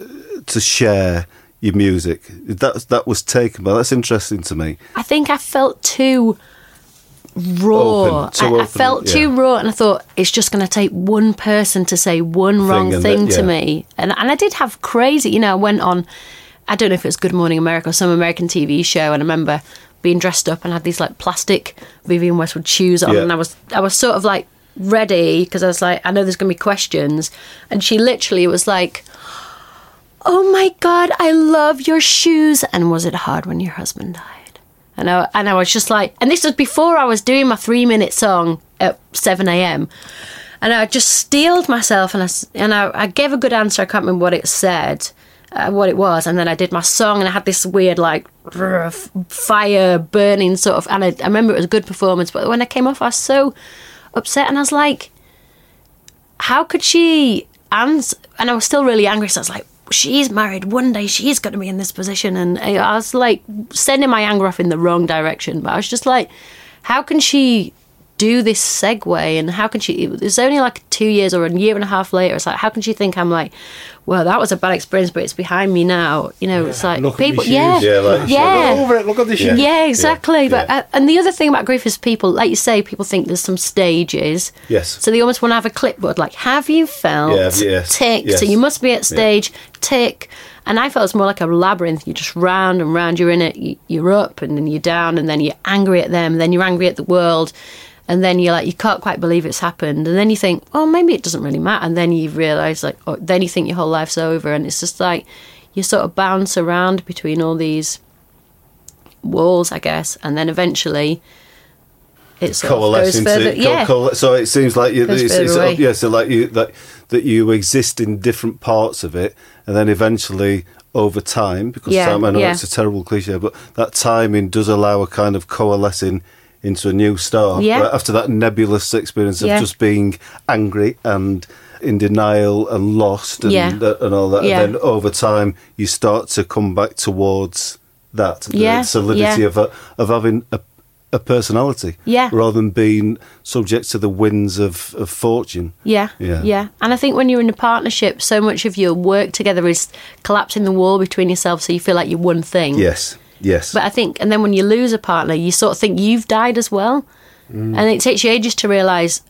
to share your music? That that was taken by. That's interesting to me. I think I felt too raw. Open, I, I felt yeah. too raw, and I thought it's just going to take one person to say one wrong thing that- to yeah. me. And and I did have crazy. You know, I went on. I don't know if it was Good Morning America or some American TV show, and I remember being dressed up and had these like plastic Vivienne Westwood shoes on, Yeah. and I was I was sort of like ready because I was like I know there's going to be questions, and she literally was like. Oh my God, I love your shoes. And was it hard when your husband died? And I, and I was just like, and this was before I was doing my three minute song at 7 a.m. And I just steeled myself and I, and I, I gave a good answer. I can't remember what it said, uh, what it was. And then I did my song and I had this weird, like, fire burning sort of. And I, I remember it was a good performance. But when I came off, I was so upset. And I was like, how could she answer? And I was still really angry. So I was like, she's married. One day she's going to be in this position. And I was like sending my anger off in the wrong direction. But I was just like, how can she do this segue? And how can she? It was only like two years or a year and a half later. It's like, how can she think I'm like, well, that was a bad experience, but it's behind me now. You know, it's like look at me people, shoes. yeah, Yeah, like yeah. Look over it. Look at the shoes. Yeah, exactly. But yeah. uh, and the other thing about grief is people, like you say, people think there's some stages. Yes. So they almost want to have a clipboard, like, have you felt? Yeah, yes, Tick. yes. So you must be at stage tick. And I felt it's more like a labyrinth. You're just round and round. You're in it. you- You're up and then you're down, and then you're angry at them. Then you're angry at the world, and then you're like, you can't quite believe it's happened. And then you think, oh, maybe it doesn't really matter. And then you realise, like, oh, then you think your whole life's over, and it's just like you sort of bounce around between all these walls, I guess, and then eventually. It sort of goes coalescing further. yeah, coal- so it seems like you, it's, it's, yeah, so like you that that you exist in different parts of it, and then eventually over time, because Yeah, time, I know yeah. it's a terrible cliche, but that timing does allow a kind of coalescing into a new star. Yeah. After that nebulous experience of Yeah. just being angry and in denial and lost and, Yeah. and all that, Yeah. and then over time you start to come back towards that the Yeah, solidity yeah. of a, of having a a personality Yeah. rather than being subject to the winds of, of fortune. Yeah, Yeah. yeah, And I think when you're in a partnership, so much of your work together is collapsing the wall between yourself, so you feel like you're one thing. Yes, yes. But I think, and then when you lose a partner, you sort of think you've died as well, Mm. and it takes you ages to realise.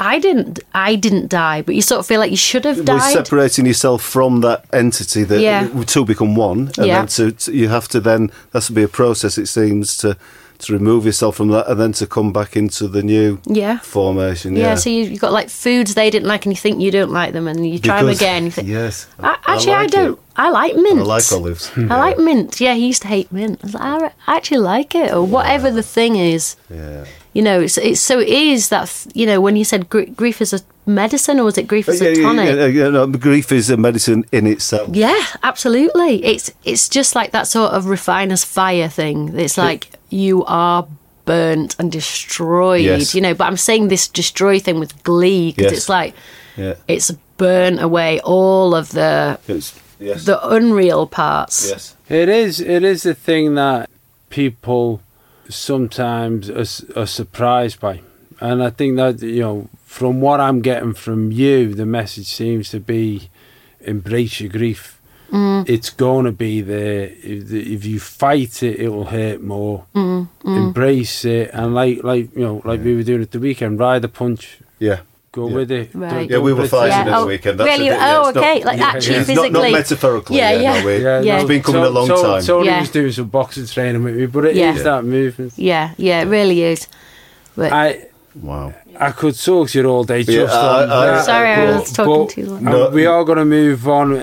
I didn't. I didn't die, but you sort of feel like you should have died. Well, separating yourself from that entity that Yeah. two become one, and Yeah. then to, to you have to then that's to be a process. It seems to to remove yourself from that, and then to come back into the new Yeah. formation. yeah. Yeah, so you, you've got like foods they didn't like, and you think you don't like them, and you try them again. You think, yes, I, actually, I, like don't. it. I like mint. I like olives. <laughs> I like mint. Yeah, he used to hate mint. I, like, I actually like it, or whatever the thing is. Yeah. You know, it's, it's so it is that you know when you said gr- grief is a medicine, or was it grief is Yeah, a tonic? yeah, yeah, no, grief is a medicine in itself. Yeah, absolutely. It's it's just like that sort of refiner's fire thing. It's like you are burnt and destroyed, Yes. you know. But I'm saying this destroy thing with glee because Yes. it's like Yeah, it's burnt away all of the yes, the unreal parts. yes. It is. It is a thing that people sometimes are, s- are surprised by, and I think that you know, from what I'm getting from you, the message seems to be embrace your grief. Mm. It's going to be there. If, if you fight it, it will hurt more. Mm, mm. Embrace it, and like like you know, like we were doing at the weekend, ride the punch. Yeah. Go Yeah. with it. Right. Don't- Yeah, we don't were fighting Yeah, at the oh, weekend. That's really? the thing, yeah, Oh, it's not- okay, like yeah, actually it's not, physically. not metaphorically. Yeah, Yeah, yeah. No, we, Yeah. It's been coming a long so, time. Tony Yeah. was doing some boxing training with me, but it is Yeah. that movement. Yeah, yeah, it really is. But I wow. I could talk to you all day Yeah, just I- on I- that. Sorry, I was talking too long. No. we are going to move on.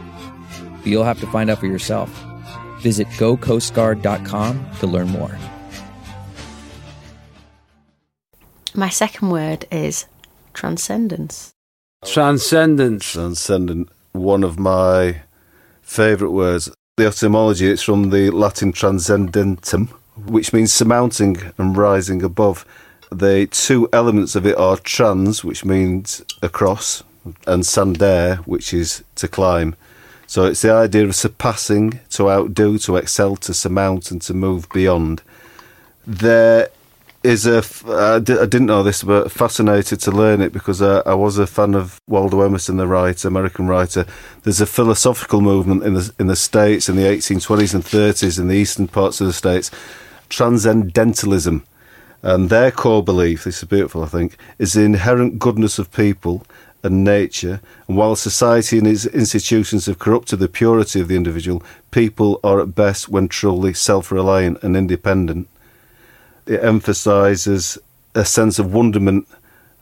But you'll have to find out for yourself. Visit gocoastguard.com to learn more. my second word is transcendence. Transcendence. Transcendent. One of my favourite words. The etymology, it's from the Latin transcendentum, which means surmounting and rising above. The two elements of it are trans, which means across, and scandere, which is to climb. So it's the idea of surpassing, to outdo, to excel, to surmount, and to move beyond. There is a. f- I di- I didn't know this, but fascinated to learn it because I, I was a fan of Waldo Emerson, the writer, American writer. There's a philosophical movement in the in the states in the 1820s and 30s in the eastern parts of the states, transcendentalism, and their core belief. This is beautiful, I think, is the inherent goodness of people and nature. And while society and its institutions have corrupted the purity of the individual, people are at best when truly self-reliant and independent it emphasizes a sense of wonderment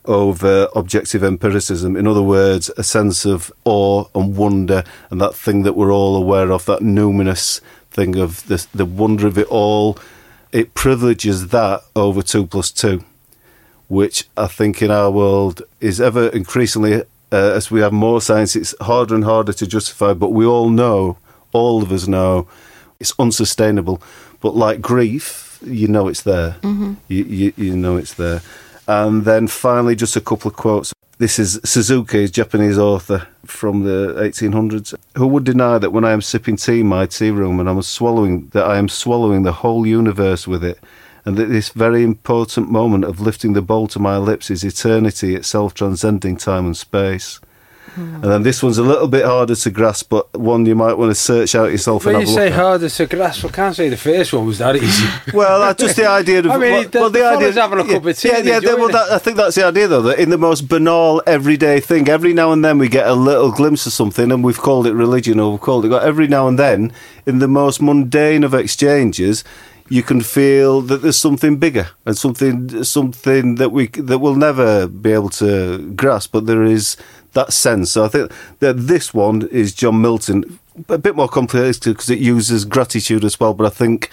over objective empiricism. In other words, a sense of awe and wonder, and that thing that we're all aware of, that numinous thing of the, the wonder of it all. It privileges that over two plus two, which I think in our world is ever increasingly, uh, as we have more science, it's harder and harder to justify. But we all know, all of us know, it's unsustainable. But like grief, you know it's there. You, you you know it's there. And then finally, just a couple of quotes. This is Suzuki, a Japanese author from the 1800s. Who would deny that when I am sipping tea in my tea room and I am swallowing, that I am swallowing the whole universe with it, and that this very important moment of lifting the bowl to my lips is eternity itself, transcending time and space. And then this one's a little bit harder to grasp, but one you might want to search out yourself When you say harder to grasp, I can't say the first one was that easy. <laughs> Well, uh, just the idea of <laughs> I mean, well, the- well, the fella's having a cup of tea Yeah, yeah. well, that, I think that's the idea, though. That in the most banal, everyday thing, every now and then we get a little glimpse of something, and we've called it religion, or we've called it. God. Every now and then, in the most mundane of exchanges, you can feel that there's something bigger and something, something that we that we'll never be able to grasp. But there is that sense. So I think that this one is John Milton, a bit more complicated because it uses gratitude as well. But I think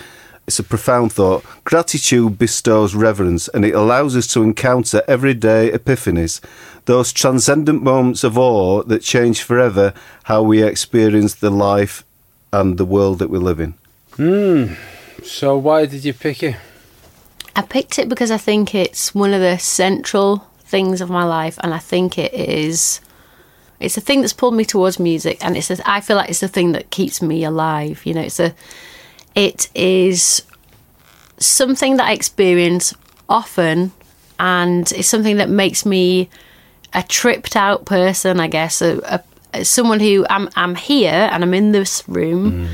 it's a profound thought. Gratitude bestows reverence and it allows us to encounter everyday epiphanies, those transcendent moments of awe that change forever how we experience the life and the world that we live in. Hmm. So why did you pick it? I picked it because I think it's one of the central things of my life, and I think it is. It's a thing that's pulled me towards music, and it's. A, I feel like it's the thing that keeps me alive. You know, it's a. It is something that I experience often, and it's something that makes me a tripped out person. I guess a, a someone who I'm. I'm here, and I'm in this room, mm.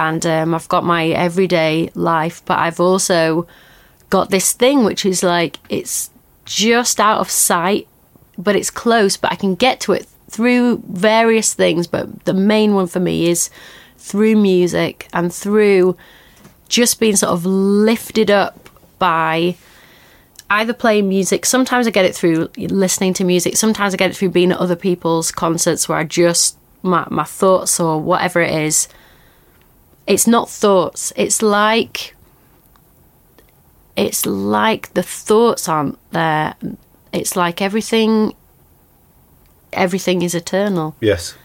And um, I've got my everyday life, but I've also got this thing which is like it's just out of sight, but it's close, but I can get to it through various things. But the main one for me is through music and through just being sort of lifted up by either playing music. Sometimes I get it through listening to music. Sometimes I get it through being at other people's concerts where I just my my thoughts or whatever it is. It's not thoughts. It's like it's like the thoughts aren't there. It's like everything everything is eternal. Yes.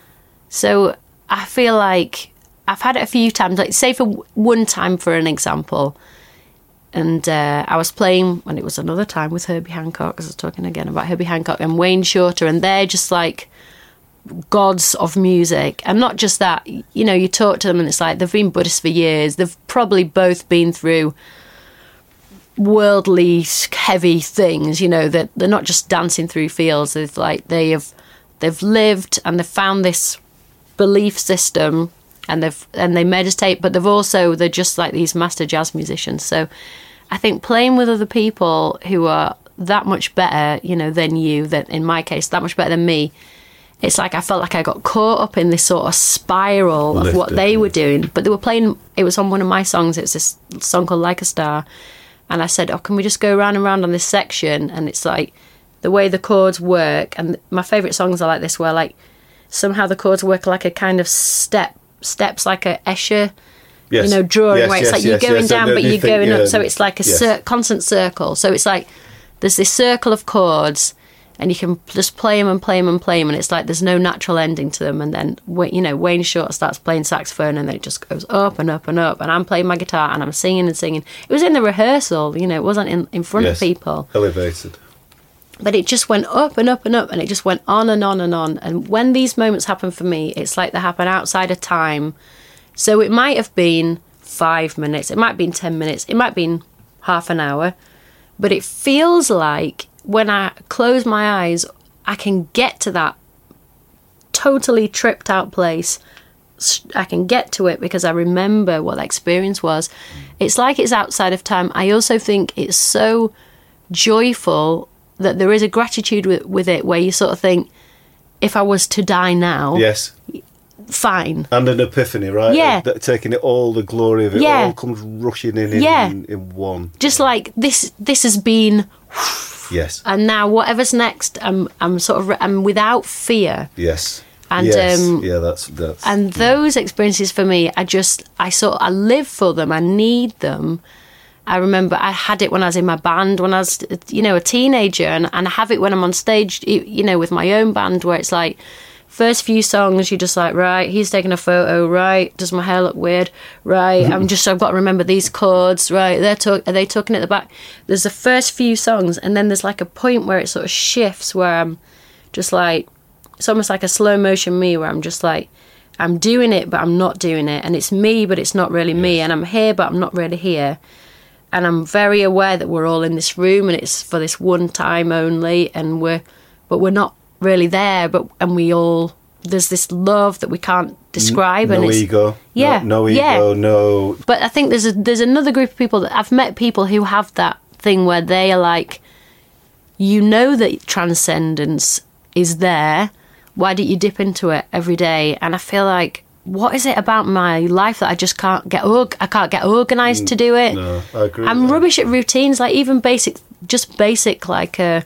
So I feel like I've had it a few times. Like say for one time, for an example, and uh, I was playing when it was another time with Herbie Hancock. Because I was talking again about Herbie Hancock and Wayne Shorter, and they're just like gods of music. And not just that, you know, you talk to them and it's like they've been Buddhists for years. They've probably both been through worldly heavy things you know that they're not just dancing through fields they've like they have they've lived and they've found this belief system and they've and they meditate but they've also they're just like these master jazz musicians so i think playing with other people who are that much better you know than you that in my case that much better than me it's like i felt like i got caught up in this sort of spiral of what Lifted, they were doing but they were playing it was on one of my songs it was this song called like a star and I said, "Oh, can we just go round and round on this section?" And it's like the way the chords work. And my favourite songs are like this, where like somehow the chords work like a kind of step, steps like a Escher, Yes. you know, drawing Yes, where it's yes, like you're going down, but you you're think, going yeah, up. So it's like a cir- constant circle. So it's like there's this circle of chords. And you can just play them and play them and play them, and it's like there's no natural ending to them. And then, you know, Wayne Short starts playing saxophone, and then it just goes up and up and up. And I'm playing my guitar, and I'm singing and singing. It was in the rehearsal, you know, it wasn't in, in front Yes. of people Elevated. but it just went up and up and up and it just went on and on and on and when these moments happen for me it's like they happen outside of time so it might have been five minutes it might have been ten minutes it might have been half an hour but it feels like when i close my eyes i can get to that totally tripped out place I can get to it because I remember what the experience was. It's like it's outside of time. I also think it's so joyful that there is a gratitude with, with it where you sort of think, if I was to die now, Yes. fine. And an epiphany, right? Yeah. That- taking it all the glory of it Yeah. all comes rushing in in, Yeah. in one. Just like this, this has been, Yes. and now whatever's next, I'm, I'm sort of, I'm without fear. Yes. And, yes. um, yeah, that's that's And those experiences for me, I just, I sort, I live for them. I need them. I remember I had it when I was in my band, when I was, you know, a teenager, and, and I have it when I'm on stage, you know, with my own band, where it's like, first few songs, you're just like, right, he's taking a photo, right? Does my hair look weird? Right, I'm mm-hmm. just, I've got to remember these chords, right? They're talk, are they talking at the back? There's the first few songs, and then there's like a point where it sort of shifts where I'm just like, it's almost like a slow motion me where I'm just like, I'm doing it, but I'm not doing it. And it's me, but it's not really me. And I'm here, but I'm not really here. And I'm very aware that we're all in this room and it's for this one time only. And we're, but we're not really there. But, and we all, there's this love that we can't describe. no and it's, ego. Yeah. No, no yeah. ego. No. But I think there's a, there's another group of people that I've met people who have that thing where they are like, you know that transcendence is there. Why don't you dip into it every day? And I feel like, what is it about my life that I just can't get org- I can't get organised to do it? No, I agree. I'm rubbish at routines, like even basic, just basic, like uh,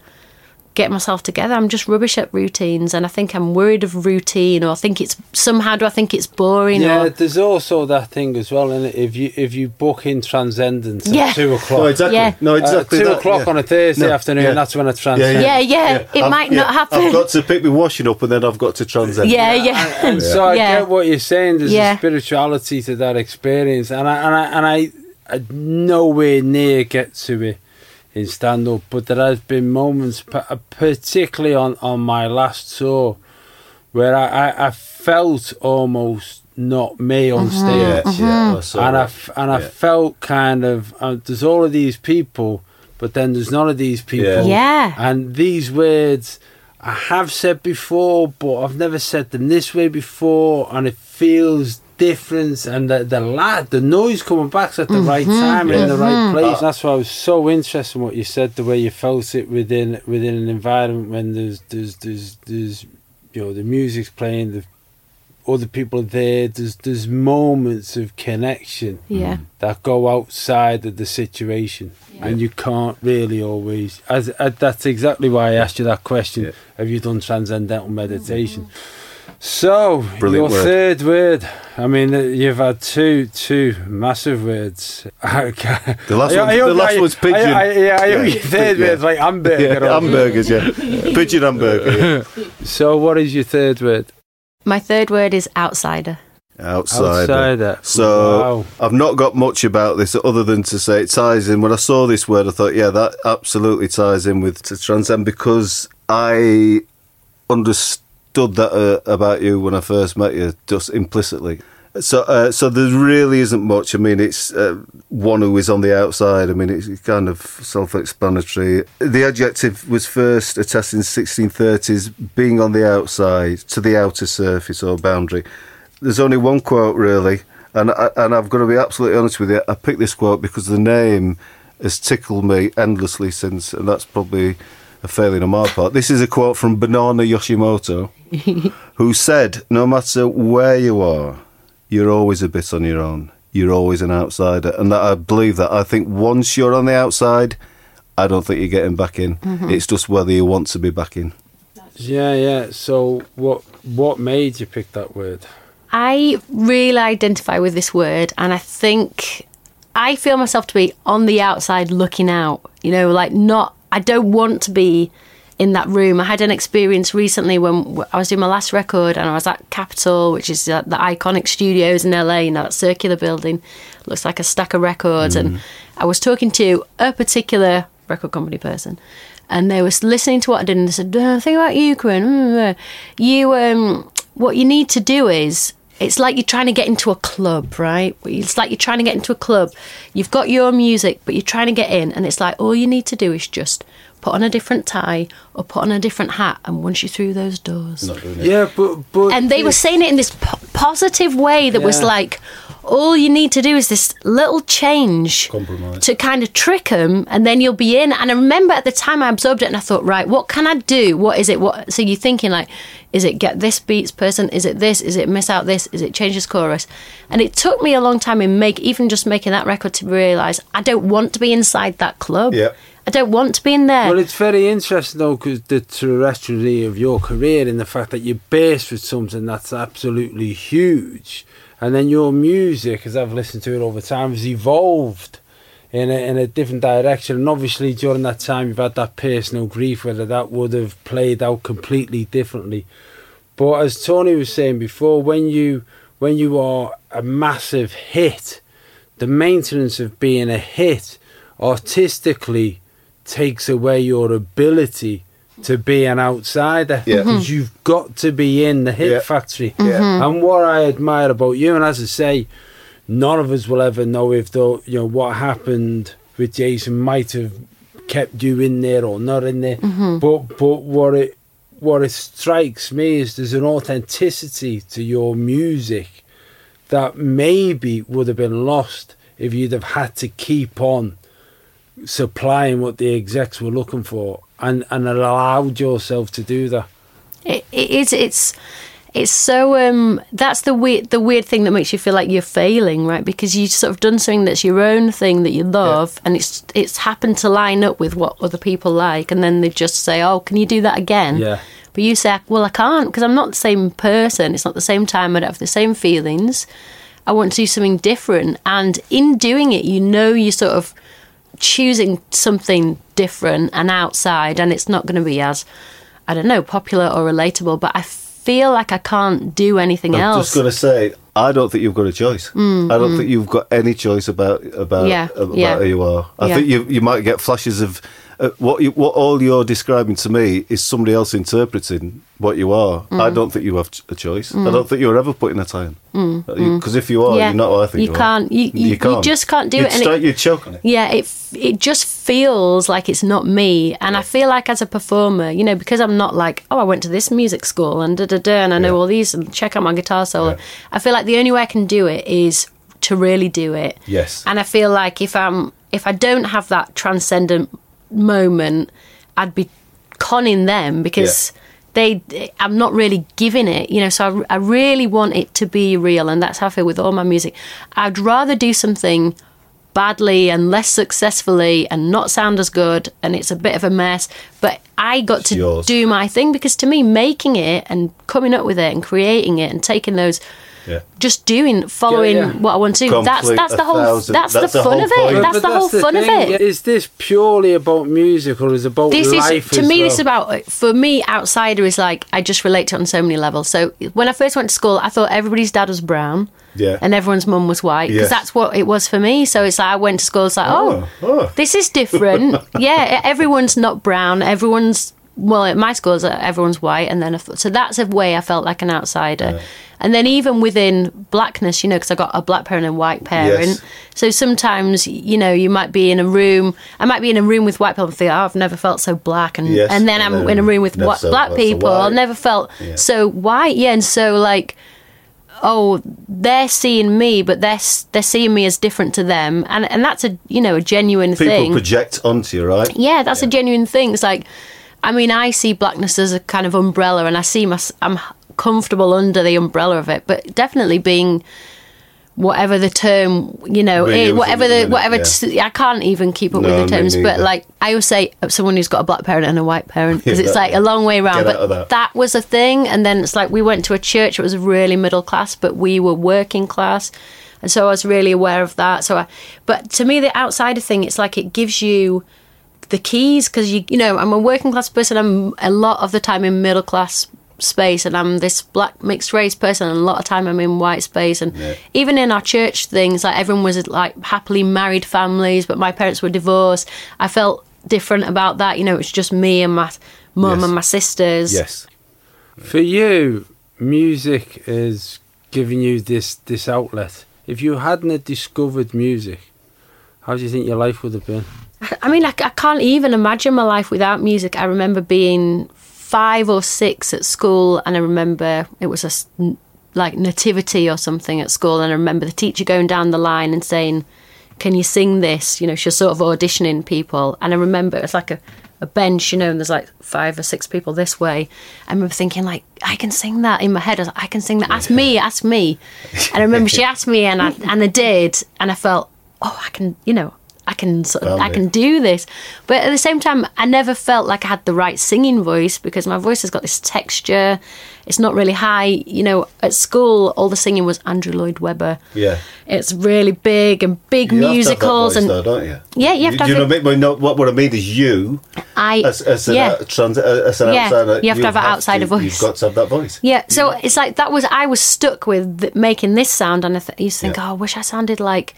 get myself together. I'm just rubbish at routines, and I think I'm worried of routine, or I think it's somehow do I think it's boring? Yeah, or, there's also that thing as well, and if you if you book in transcendence at Yeah. two o'clock, No, exactly. Yeah. No, exactly. uh, two that, o'clock yeah. on a Thursday No, afternoon, yeah. that's when it's Yeah, transcendence. yeah, yeah, it I've- might yeah, not happen. I've got to pick my washing up and then I've got to transcend. yeah, yeah, And so I Yeah. get what you're saying. There's Yeah. a spirituality to that experience, and I and I and I, I nowhere near get to it in stand up, but there has been moments, uh, particularly on on my last tour, where I I, I felt almost not me on Mm-hmm. stage, Yeah, yeah. I and I that. f- and I Yeah. felt kind of uh, there's all of these people, but then there's none of these people. Yeah. Yeah. And these words I have said before, but I've never said them this way before, and it feels different. And the the la- the noise coming back's at the right mm-hmm. time and in the right mm-hmm. place. That's why I was so interested in what you said, the way you felt it within within an environment when there's there's there's there's you know the music's playing, the other people are there. There's there's moments of connection yeah. that go outside of the situation, and you can't really always. As, uh, that's exactly why I asked you that question. Yeah. Have you done transcendental meditation? Mm-hmm. So Brilliant your word. third word. I mean, you've had two two massive words. <laughs> the The last one- the last one's pigeon. I, I, yeah, I, Yeah. your third Yeah. word's like hamburger. Yeah, or- hamburgers, yeah. Pigeon hamburger. Yeah. <laughs> So what is your third word? My third word is outsider. Outsider. Outsider. So Wow. I've not got much about this other than to say it ties in. When I saw this word, I thought, yeah, that absolutely ties in with to transcend because I understood that uh, about you when I first met you, just implicitly. So, uh, so there really isn't much. I mean, it's uh, one who is on the outside. I mean, it's kind of self-explanatory. The adjective was first attested in 1630s, being on the outside, to the outer surface or boundary. There's only one quote really, and I, and I've got to be absolutely honest with you. I picked this quote because the name has tickled me endlessly since, and that's probably a failing on my part. This is a quote from Banana Yoshimoto, <laughs> who said, "No matter where you are, you're always a bit on your own. You're always an outsider." And that, I believe that. I think once you're on the outside, I don't think you're getting back in. Mm-hmm. It's just whether you want to be back in. Yeah, yeah. So what what made you pick that word? I really identify with this word, and I think I feel myself to be on the outside looking out. You know, like not, I don't want to be in that room. I had an experience recently when I was doing my last record and I was at Capitol, which is uh, the iconic studios in LA, you know, that circular building. Looks like a stack of records. And I was talking to a particular record company person. And they were listening to what I did and they said, uh, think about you, Corinne. Mm, uh, You, um, what you need to do is it's like you're trying to get into a club, right? It's like you're trying to get into a club. You've got your music, but you're trying to get in, and it's like all you need to do is just put on a different tie or put on a different hat, and once you're through those doors, Yeah, but but and they were saying it in this po- positive way that was like all you need to do is this little change Compromise. to kind of trick them and then you'll be in. And i remember at the time i absorbed it and i thought right what can i do? What is it? What so you're thinking like is it get this beats person? Is it this? Is it miss out this? Is it change this chorus? And it took me a long time in make even just making that record to realize i don't want to be inside that club. Yeah. I don't want to be in there Well, it's very interesting though, because the terrestriality of your career and the fact that you're based with something that's absolutely huge, and then your music, as I've listened to it over time, has evolved in a, in a different direction. And obviously, during that time, you've had that personal grief, whether that would have played out completely differently. But as Tony was saying before, when you when you are a massive hit, the maintenance of being a hit artistically takes away your ability to be an outsider Yeah. Mm-hmm. because you've got to be in the hit Yeah. factory. Yeah. Mm-hmm. And what I admire about you, and as I say, none of us will ever know if the you know what happened with Jason might have kept you in there or not in there. Mm-hmm. But but what it what it strikes me is there's an authenticity to your music that maybe would have been lost if you'd have had to keep on supplying what the execs were looking for and, and allowed yourself to do that. It, it is. It's. It's so. Um. That's the weird. The weird thing that makes you feel like you're failing, right? Because you've sort of done something that's your own thing that you love, and it's it's happened to line up with what other people like, and then they just say, "Oh, can you do that again?" Yeah. But you say, "Well, I can't because I'm not the same person. It's not the same time. I don't have the same feelings. I want to do something different." And in doing it, you know, you're sort of choosing something different and outside, and it's not going to be as I don't know popular or relatable. But I feel like I can't do anything else. I'm else. just going to say, I don't think you've got a choice. I don't think you've got any choice about about Mm, Yeah, about yeah. who you are. I Yeah. think you you might get flashes of uh, what you, what all you're describing to me is somebody else interpreting what you are. Mm. I don't think you have a choice. I don't think you're ever putting a tie on. Because if you are, Mm, Yeah. you're not what I think You you, can't- are. you- you- you just can't do you'd it, and it- you'd choke on it. Yeah, it it just feels like it's not me, and I feel like as a performer, you know, because I'm not like, oh, I went to this music school and da da da, and I know Yeah. all these, and check out my guitar solo. Yeah. I feel like the only way I can do it is to really do it. Yes. And I feel like if I'm if I don't have that transcendent moment, I'd be conning them because they I'm not really giving it, you know. So I, I really want it to be real, and that's how I feel with all my music. I'd rather do something badly and less successfully and not sound as good and it's a bit of a mess but i got to yours. do my thing because to me making it and coming up with it and creating it and taking those Yeah. just doing following Yeah, yeah. what i want to do that's that's the whole thousand- that's, that's the the fun of it point. that's But the whole fun thing. of it Is this purely about music or is it about this life is to as me well? this is about for me outsider is like i just relate to it on so many levels so when i first went to school i thought everybody's dad was brown Yeah. and everyone's mum was white because Yes. that's what it was for me so it's like i went to school it's like oh, Oh, oh. this is different <laughs> yeah everyone's not brown everyone's well at my school uh, everyone's white and then so that's a way i felt like an outsider. And then even within blackness you know because i got a black parent and white parent. Yes. so sometimes you know you might be in a room i might be in a room with white people and think oh, i've never felt so black. And Yes, and then i'm then in a room with what, so- black people i've never felt Yeah. so white. Yeah and so like oh they're seeing me but they're they're seeing me as different to them. And and that's a you know a genuine People thing. project onto you, right? yeah that's a genuine thing. It's like i mean i see blackness as a kind of umbrella and i see my i'm comfortable under the umbrella of it but definitely being whatever the term you know eh, is, using whatever the minute, whatever yeah. t- i can't even keep up No, with the terms but like i always say someone who's got a black parent and a white parent because <laughs> Yeah, it's like a long way around but that. that was a thing and then it's like we went to a church that was really middle class but we were working class and so i was really aware of that so i but to me the outsider thing it's like it gives you the keys because you you know I'm a working class person. I'm a lot of the time in middle class space, and I'm this black mixed race person. And a lot of time I'm in white space, and even in our church things, like everyone was like happily married families, but my parents were divorced. I felt different about that. You know, it's just me and my mum Yes. and my sisters. Yes. For you, music is giving you this this outlet. If you hadn't discovered music, how do you think your life would have been? I mean, I, I can't even imagine my life without music. I remember being five or six at school, and I remember it was a like nativity or something at school, and I remember the teacher going down the line and saying, "Can you sing this?" You know, she's sort of auditioning people, and I remember it was like a, a bench, you know, and there's like five or six people this way. I remember thinking like, I can sing that in my head. I was like, I can sing that. Ask me, ask me. And I remember she asked me, and I and I did, and I felt, oh, I can, you know. I can sort of, I can do this. But at the same time, I never felt like I had the right singing voice because my voice has got this texture. It's not really high. You know, at school, all the singing was Andrew Lloyd Webber. Yeah. It's really big and big You have have musicals voice and though, don't you? Yeah, you have to Do you have know what I mean? What, what I mean is you, I as, as an, yeah. trans, uh, as an Yeah, outsider, you have to have an outsider to- voice. You've got to have that voice. Yeah, so it's like that was I was stuck with th- making this sound, and I th- used to think, Yeah. oh, I wish I sounded like,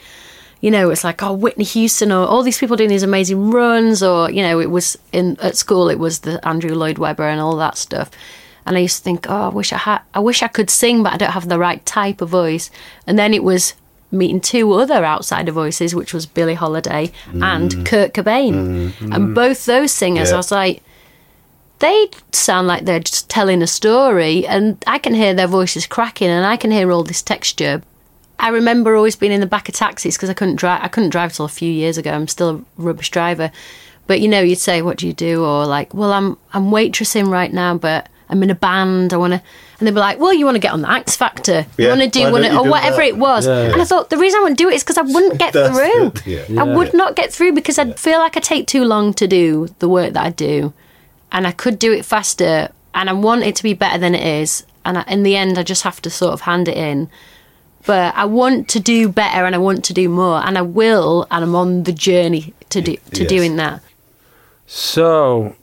you know, it's like oh Whitney Houston or all these people doing these amazing runs, or you know, it was in at school it was the Andrew Lloyd Webber and all that stuff, and I used to think, oh, I wish I had, I wish I could sing, but I don't have the right type of voice, and then it was meeting two other outsider voices, which was Billie Holiday mm. and Kurt Cobain, mm-hmm. and both those singers, Yeah. I was like they sound like they're just telling a story and I can hear their voices cracking and I can hear all this texture. I remember always being in the back of taxis because I couldn't drive I couldn't drive till a few years ago. I'm still a rubbish driver. But you know, you'd say, What do you do? Or like, Well I'm I'm waitressing right now but I'm in a band, I wanna and they'd be like, Well, you wanna get on the X Factor. You Yeah, wanna do one or whatever that? it was. Yeah, And. I thought the reason I wouldn't do it is because I wouldn't get <laughs> through. yeah. I Yeah. would not get through because I'd feel like I take too long to do the work that I do and I could do it faster, and I want it to be better than it is. And I, in the end, I just have to sort of hand it in. But I want to do better, and I want to do more, and I will, and I'm on the journey to do to Yes. doing that. So,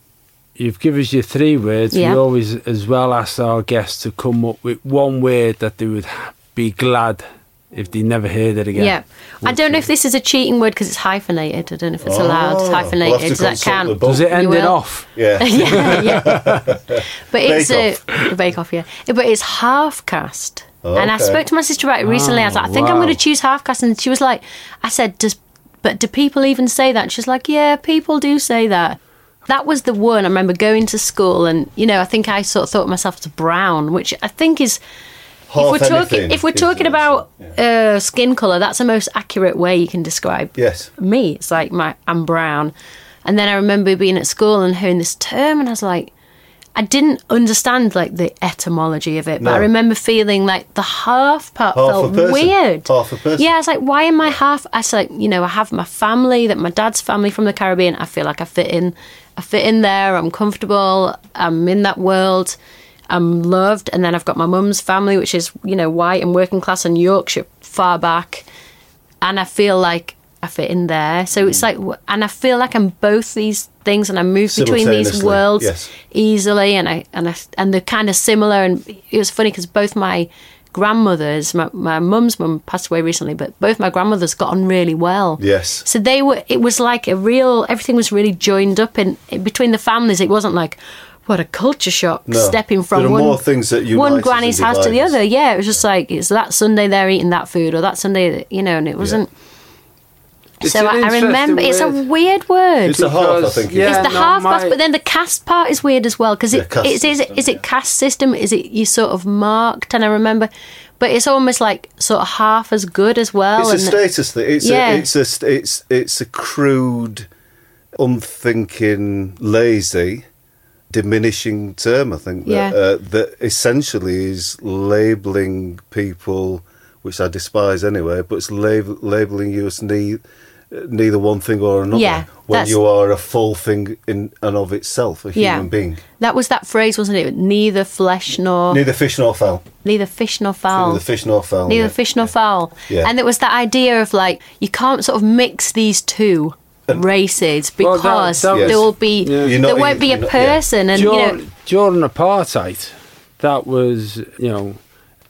you've given us your three words. Yeah. We always, as well, ask our guests to come up with one word that they would be glad if they never heard it again. Yeah, I don't know if this is a cheating word because it's hyphenated. I don't know if it's allowed. Oh, It's we'll hyphenated. Does that count? Does it end it off? Yeah. <laughs> yeah, yeah. <laughs> But it's Bake a bake off, yeah. But it's half caste. And I spoke to my sister about it recently. I was like, I think I'm going to choose half caste. and she was like, I said, does but do people even say that? And she's like, yeah, people do say that. That was the one. I remember going to school, and you know, I think I sort of thought of myself as brown, which I think is Half if we're talking if we're talking about yeah. uh, skin color, that's the most accurate way you can describe Yes. me. It's like my I'm brown, and then I remember being at school and hearing this term, and I was like, I didn't understand like the etymology of it, but I remember feeling like the half part Half felt weird. Half a person. Yeah, I was like, why am I half? I was like, you know, I have my family, that my dad's family from the Caribbean. I feel like I fit in. I fit in there. I'm comfortable. I'm in that world. I'm loved. And then I've got my mum's family, which is you know white and working class in Yorkshire, far back. And I feel like I fit in there. So Mm. it's like, and I feel like I'm both these things, and I move between these worlds yes. easily, and I and I and they're kind of similar. And it was funny because both my grandmothers, my my mum's mum passed away recently, but both my grandmothers got on really well. Yes. So they were. It was like a real. Everything was really joined up in, in between the families. It wasn't like. What a culture shock! No. Stepping from one, more things that one granny's house to the other. Yeah, it was just like it's that Sunday they're eating that food, or that Sunday, you know, and it wasn't. It's so I, I interesting remember it's a weird word. It's a half, I think. yeah. it's the no, half my- cast, but then the cast part is weird as well because Yeah, it caste is, is, it, system, is yeah. it cast system? Is it you sort of marked? And I remember, but it's almost like sort of half as good as well. It's a status thing. It's Yeah. a, it's a it's it's a crude, unthinking, lazy, diminishing term. I think that Yeah. uh, that essentially is labeling people, which I despise anyway. But it's lab- labeling you as ne- neither one thing or another. Yeah, when you are a full thing in and of itself, a Yeah. human being. That was that phrase, wasn't it? Neither flesh nor Neither fish nor fowl. neither fish nor fowl. Neither fish nor fowl. neither yeah. fish nor fowl. Yeah. And it was that idea of like you can't sort of mix these two races Well, that- because that was- there will be Yeah. There not- won't be a you're not- yeah. person and you know during apartheid, that was you know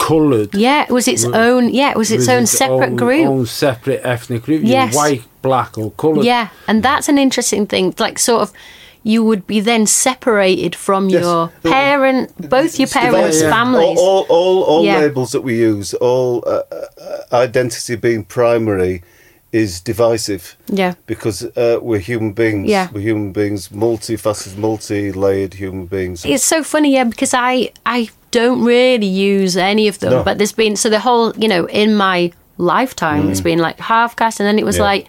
coloured. yeah it was its own yeah it was its was own separate own, group own separate ethnic group. Yes. Yes. white, black, or coloured. Yeah, and that's an interesting thing. Like, sort of, you would be then separated from Yes. your parent, both your parents' divisive. families. All, all, all, all Yeah. labels that we use, all uh, uh, identity being primary, is divisive. Yeah. Because uh, we're human beings. Yeah. We're human beings, multifaceted, multi-layered human beings. It's so funny, yeah, because I I don't really use any of them, No. but there's been so the whole you know in my lifetime it's been like half caste, and then it was Mm. Yeah. like,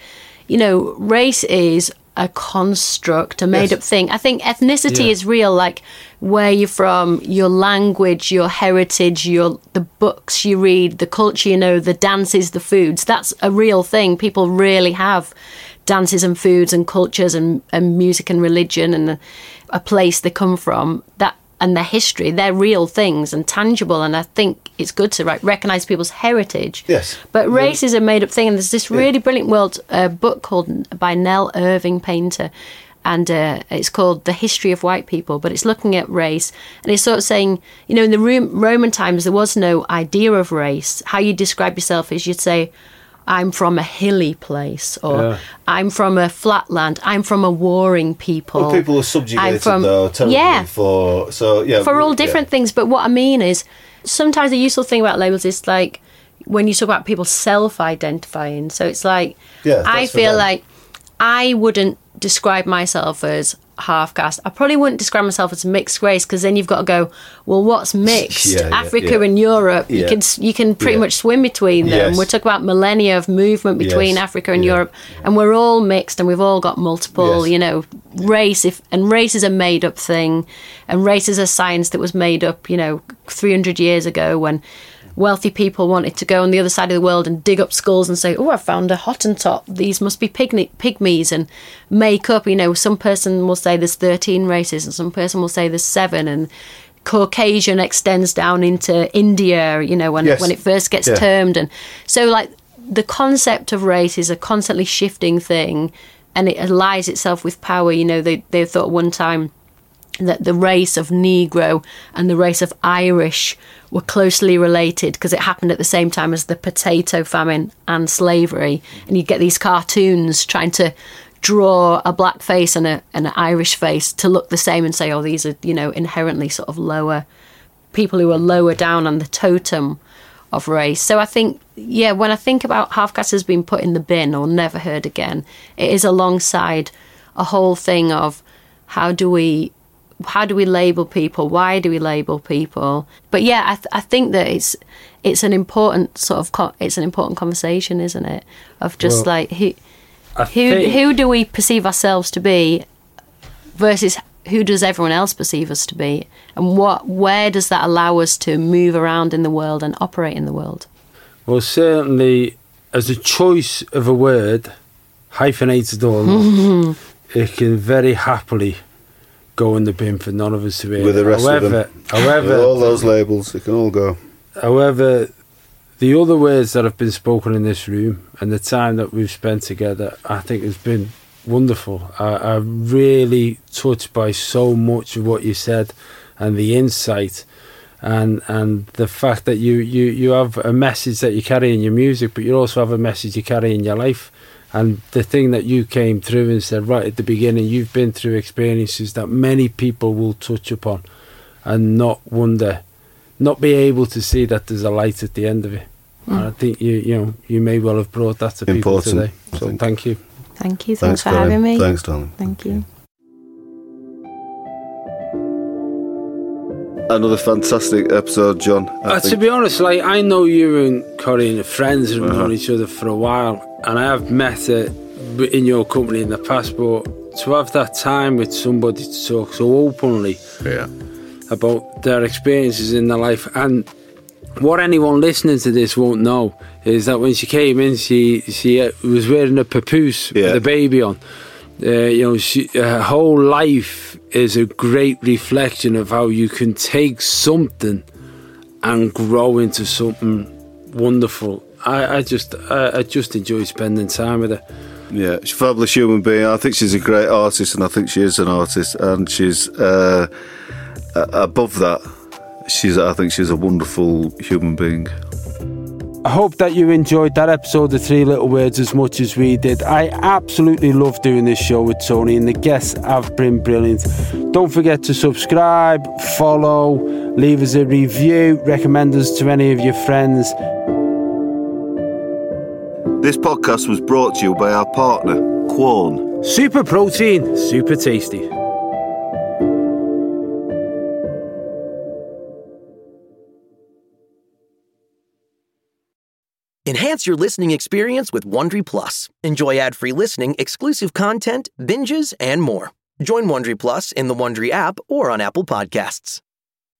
you know, race is a construct, a made Yes. up thing. I think ethnicity Yeah. is real, like where you're from, your language, your heritage, your the books you read, the culture you know, the dances, the foods. That's a real thing. People really have dances and foods and cultures and, and music and religion and a, a place they come from that and their history they're real things and tangible and i think it's good to right, recognize people's heritage. Yes. but race is a made-up thing and there's this really brilliant world uh, book called by Nell Irvin Painter and uh, it's called the history of white people but it's looking at race and it's sort of saying you know in the roman times there was no idea of race. How you describe yourself is you'd say I'm from a hilly place, or Yeah. I'm from a flatland. I'm from a warring people. Well, people are I'm subjugated from- though, yeah, for so yeah for all yeah. different things. But what I mean is, sometimes the useful thing about labels is like when you talk about people self-identifying. So it's like Yeah, I feel like I wouldn't describe myself as half caste. I probably wouldn't describe myself as mixed race because then you've got to go, well, what's mixed? Yeah, Africa yeah. and Europe. You can you can pretty much swim between them. Yes. We're talking about millennia of movement between Yes. Africa and. Europe, and we're all mixed, and we've all got multiple, Yes. you know, race. If and race is a made up thing, and race is a science that was made up, you know, three hundred years ago when wealthy people wanted to go on the other side of the world and dig up skulls and say, "Oh, I found a Hottentot. These must be pygmy- pygmies," and make up. You know, some person will say there's thirteen races, and some person will say there's seven, and Caucasian extends down into India. You know, when Yes. when it first gets Yeah. termed, and so like the concept of race is a constantly shifting thing, and it allies itself with power. You know, they they thought one time that the race of Negro and the race of Irish were closely related because it happened at the same time as the potato famine and slavery. And you get these cartoons trying to draw a black face and, a, and an Irish face to look the same and say, oh, these are, you know, inherently sort of lower people who are lower down on the totem of race. So I think, yeah, when I think about half caste has been put in the bin or never heard again, it is alongside a whole thing of how do we how do we label people? Why do we label people? But yeah, I, th- I think that it's it's an important sort of co- it's an important conversation, isn't it? Of just Well, like who I who think- who do we perceive ourselves to be versus who does everyone else perceive us to be, and what where does that allow us to move around in the world and operate in the world? Well, certainly, as a choice of a word, hyphenated or not, <laughs> it can very happily go in the bin for none of us to hear. with the rest however, of them. However, With all those labels, it can all go. However, the other words that have been spoken in this room and the time that we've spent together, I think has been wonderful. I, I'm really touched by so much of what you said and the insight and and the fact that you, you, you have a message that you carry in your music, but you also have a message you carry in your life. And the thing that you came through and said right at the beginning, you've been through experiences that many people will touch upon and not wonder not be able to see that there's a light at the end of it. And I think you you know you may well have brought that to people today. So thank you. Thank you. Thanks, Thanks, for having me. Thanks, darling. Thank you. Another fantastic episode, John. Uh, to be honest, like I know you and Corinne are friends and we've Uh-huh. known each other for a while, and I have met her in your company in the past. But to have that time with somebody to talk so openly yeah. about their experiences in their life and what anyone listening to this won't know is that when she came in, she she uh, was wearing a papoose Yeah. with a baby on. Uh, you know, she, her whole life is a great reflection of how you can take something and grow into something wonderful. I, I just I, I just enjoy spending time with her. Yeah, she's a fabulous human being. I think she's a great artist, and I think she is an artist, and she's uh, above that. She's, I think, she's a wonderful human being. I hope that you enjoyed that episode of Three Little Words as much as we did. I absolutely love doing this show with Tony, and the guests have been brilliant. Don't forget to subscribe, follow, leave us a review, recommend us to any of your friends. This podcast was brought to you by our partner, Quorn. Super protein, super tasty. Enhance your listening experience with Wondery Plus. Enjoy ad-free listening, exclusive content, binges, and more. Join Wondery Plus in the Wondery app or on Apple Podcasts.